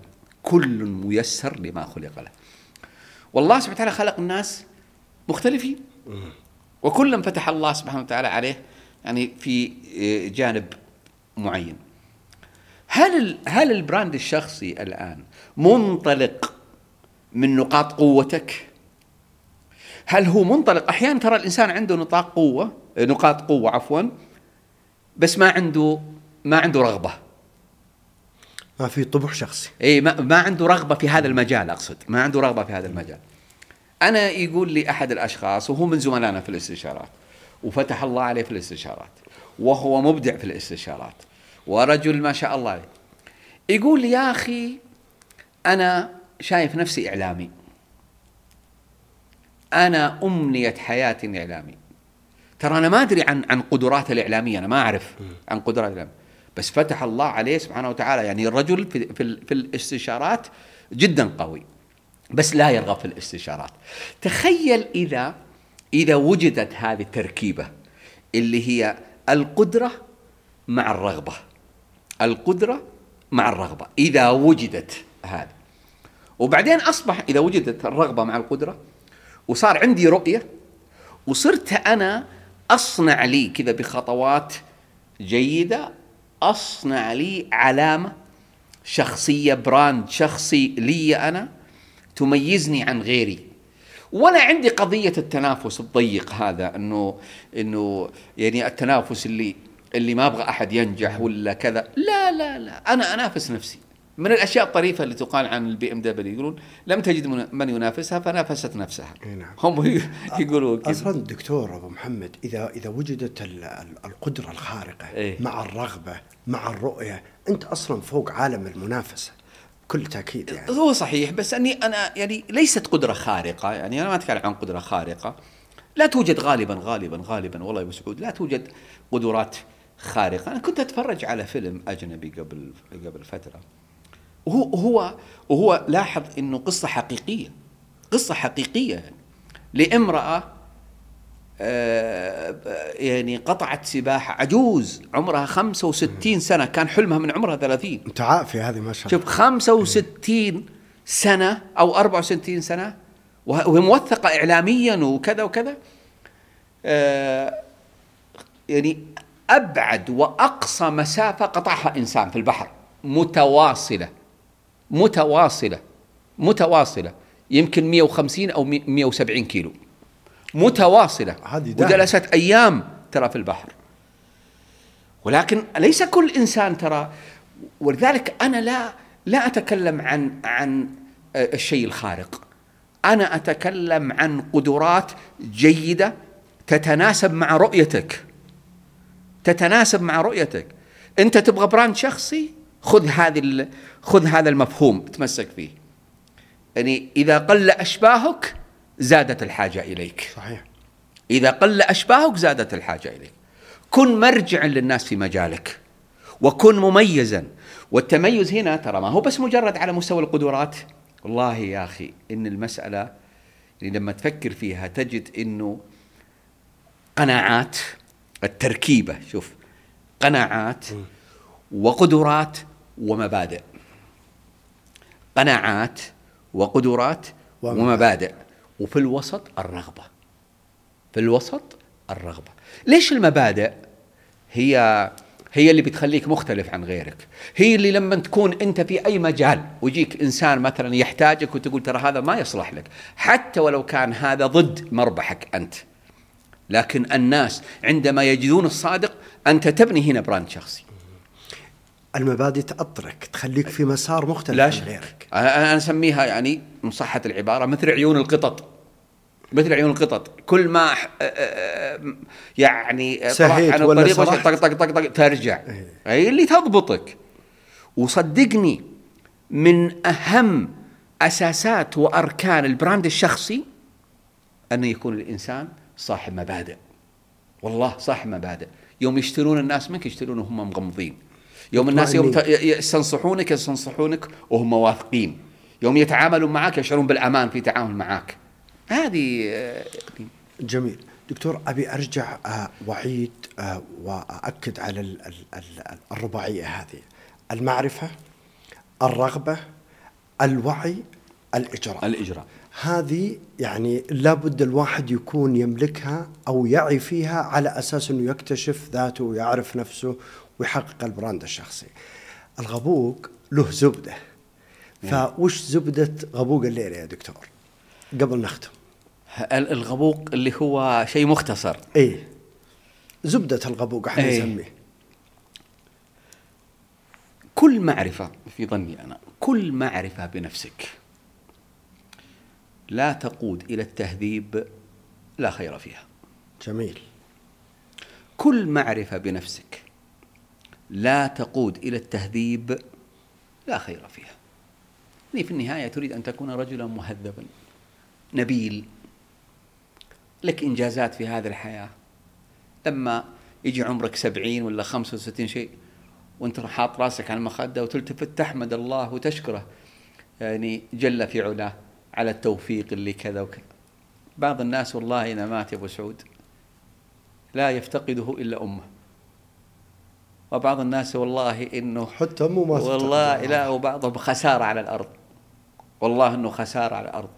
كل ميسر لما خلق له. والله سبحانه وتعالى خلق الناس مختلفين. وكلا فتح الله سبحانه وتعالى عليه يعني في آه، جانب معين. هل هل البراند الشخصي الآن منطلق من نقاط قوتك؟ هل هو منطلق؟ أحيانا ترى الإنسان عنده نطاق قوة آه، نقاط قوة عفوا بس ما عنده ما عنده رغبة. ما في طموح شخصي. اي ما, ما عنده رغبة في هذا المجال أقصد. ما عنده رغبة في هذا المجال. أنا يقول لي أحد الأشخاص وهو من زملائنا في الاستشارات وفتح الله عليه في الاستشارات وهو مبدع في الاستشارات ورجل ما شاء الله عليه. يقول لي يا أخي أنا شايف نفسي إعلامي. أنا أمنية حياتي إعلامي. ترى أنا ما أدري عن عن قدراته الإعلامية أنا ما أعرف عن قدرات الاعلام بس فتح الله عليه سبحانه وتعالى. يعني الرجل في في, في الاستشارات جدا قوي بس لا يرغب في الاستشارات. تخيل إذا إذا وجدت هذه التركيبة اللي هي القدرة مع الرغبة. القدرة مع الرغبة إذا وجدت هذه. وبعدين أصبح إذا وجدت الرغبة مع القدرة وصار عندي رؤية وصرت أنا أصنع لي كذا بخطوات جيدة أصنع لي علامة شخصية brand شخصي لي أنا تميزني عن غيري. ولا عندي قضية التنافس الضيق هذا إنه إنه يعني التنافس اللي اللي ما أبغى أحد ينجح ولا كذا. لا لا لا أنا أنافس نفسي. من الأشياء الطريفة اللي تقال عن ال BMW يقولون لم تجد من- ينافسها فنافست نفسها. نعم. هم يقولوا كذا. أصلا دكتور أبو محمد اذا إذا وجدت ال- ال- القدرة الخارقة إيه. مع الرغبة مع الرؤية أنت أصلا فوق عالم المنافسة بكل تأكيد يعني. هو صحيح بس أني أنا يعني ليست قدرة خارقة يعني أنا ما أتكلم عن قدرة خارقة. لا توجد غالبا غالبا غالبا والله يا ابو سعود لا توجد قدرات خارقة. أنا كنت أتفرج على فيلم أجنبي قبل قبل فترة. وهو هو وهو لاحظ إنه قصة حقيقية قصة حقيقية. يعني لامرأة آه، يعني قطعت سباحة. عجوز عمرها 65 سنة. كان حلمها من عمرها 30 أنت عافي هذه ما شاء الله. شوف 65 سنة أو 64 سنة وه- وهي موثقة إعلاميا وكذا وكذا. آه يعني أبعد وأقصى مسافة قطعها إنسان في البحر متواصلة. متواصلة متواصلة. يمكن 150 أو 170 كيلو. داهية. وجلست أيام ترى في البحر. ولكن ليس كل إنسان ترى. ولذلك أنا لا لا أتكلم عن عن آه، الشيء الخارق. أنا أتكلم عن قدرات جيدة تتناسب مع رؤيتك. تتناسب مع رؤيتك. أنت تبغى براند شخصي؟ خذ هذه خذ هذا المفهوم تمسك فيه. يعني إذا قل أشباهك زادت الحاجة إليك. صحيح. إذا قل أشباهك زادت الحاجة إليك. كن مرجعا للناس في مجالك. وكن مميزا. والتميز هنا ترى ما هو بس مجرد على مستوى القدرات. والله يا أخي إن المسألة يعني لما تفكر فيها تجد إنه قناعات التركيبة. شوف قناعات وقدرات ومبادئ. قناعات وقدرات ومبادئ. وفي الوسط الرغبة. في الوسط الرغبة. ليش المبادئ هي هي اللي بتخليك مختلف عن غيرك؟ هي اللي لما تكون أنت في أي مجال ويجيك إنسان مثلا يحتاجك وتقول ترى هذا ما يصلح لك حتى ولو كان هذا ضد مربحك أنت. لكن الناس عندما يجدون الصادق أنت تبني هنا brand شخصي. المبادئ تأطرك تخليك في مسار مختلف لا عن شك. غيرك. أنا أسميها يعني من صحة العبارة مثل عيون القطط. مثل عيون القطط. كل ما يعني سهيت عن ولا الطريق. طق طق طق طق ترجع. هي اللي تضبطك. وصدقني من أهم أساسات وأركان ال brand الشخصي أن يكون الإنسان صاحب مبادئ. والله صاحب مبادئ. يوم يشترون الناس منك يشترون وهم مغمضين. يوم الناس يوم يستنصحونك يستنصحونك وهم واثقين. يوم يتعاملون معك يشعرون بالأمان في تعامل معك. هذه آه، جميل. دكتور أبي أرجع آه، وأعيد آه، وأأكد على ال- ال- ال- الرباعية هذه. المعرفة الرغبة الوعي الإجراء. الإجراء. هذه يعني لابد الواحد يكون يملكها أو يعي فيها على أساس إنه يكتشف ذاته ويعرف نفسه ويحقق البراند الشخصي. الغبوق له زبدة. فوش زبدة غبوق الليلة يا دكتور؟ قبل نختم. ال- الغبوق اللي هو شيء مختصر إيه زبدة الغبوق إحنا إيه. نسميه. كل معرفة في ظني أنا كل معرفة بنفسك لا تقود إلى التهذيب لا خير فيها جميل. كل معرفة بنفسك لا تقود إلى التهذيب لا خير فيها. يعني في النهاية تريد أن تكون رجلا مهذبا نبيل؟ لك إنجازات في هذه الحياة. لما يجي عمرك سبعين ولا خمسة وستين شيء وأنت حاط رأسك على المخدة وتلتفت تحمد الله وتشكره يعني جل في علاه على التوفيق اللي كذا وكذا. بعض الناس والله إذا مات يا أبو سعود لا يفتقده إلا أمه. وبعض الناس والله إنه حتى مو ما والله. لا وبعضهم خسارة على الأرض. والله أنه خسارة على الأرض.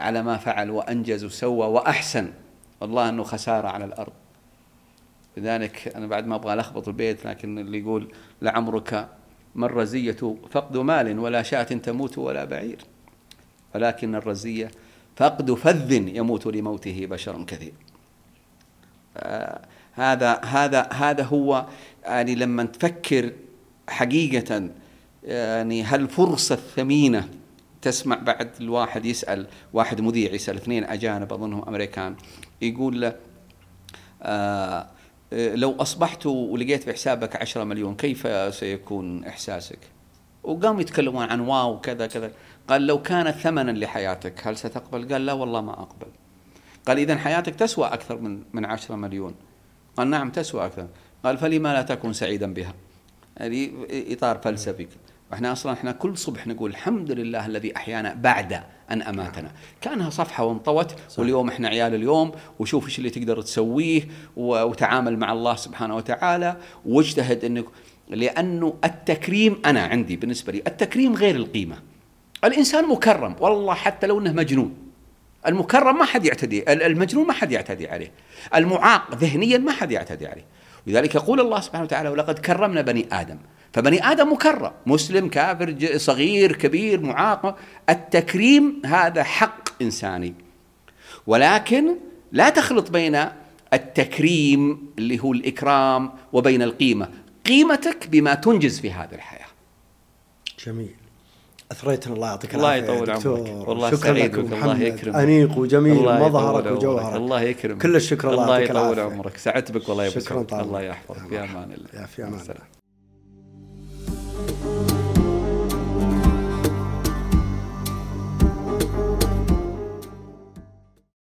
على ما فعل وأنجز وسوى وأحسن. والله أنه خسارة على الأرض. لذلك أنا بعد ما أبغى ألخبط البيت لكن اللي يقول لعمرك ما الرزية فقد مال ولا شاة تموت ولا بعير. ولكن الرزية فقد فذ يموت لموته بشر كثير. آه، هذا هذا هذا هو يعني لما تفكر حقيقة يعني هالفرصة الثمينة تسمع بعد الواحد يسأل واحد مذيع يسأل اثنين أجانب أظنهم أمريكان يقول له آه لو أصبحت ولقيت في حسابك عشرة مليون كيف سيكون إحساسك؟ وقاموا يتكلمون عن واو كذا كذا. قال لو كانت ثمنا لحياتك هل ستقبل؟ قال لا والله ما أقبل. قال إذا حياتك تسوى أكثر من من عشرة مليون. قال نعم تسوى أكثر. قال فلما لا تكون سعيدا بها؟ هذه إطار فلسفي. وإحنا أصلا إحنا كل صبح نقول الحمد لله الذي أحيانا بعد أن أماتنا. كانها صفحة وانطوت واليوم إحنا عيال اليوم وشوف إيش اللي تقدر تسويه وتعامل مع الله سبحانه وتعالى واجتهد إنك لأنه التكريم أنا عندي بالنسبة لي التكريم غير القيمة. الإنسان مكرم والله حتى لو إنه مجنون. المكرم ما حد يعتدي ال- المجنون ما حد يعتدي عليه. المعاق ذهنيا ما حد يعتدي عليه. لذلك يقول الله سبحانه وتعالى ولقد كرمنا بني آدم. فبني آدم مكرم مسلم كافر صغير كبير معاق. التكريم هذا حق إنساني. ولكن لا تخلط بين التكريم اللي هو الإكرام وبين القيمة. قيمتك بما تنجز في هذه الحياة. جميل. أثريتنا الله يعطيك الله العافية يا يطول. عمرك. والله شكرا لك. الله. يكرمك. أنيق وجميل الله مظهرك يطول وجوهرك. الله يكرمك كل الشكر الله الله يعطيك يطول العافية. عمرك سعدت بك والله يا ابو شكراً الله. يحفظك يا في. أمان الله يا في أمان. الله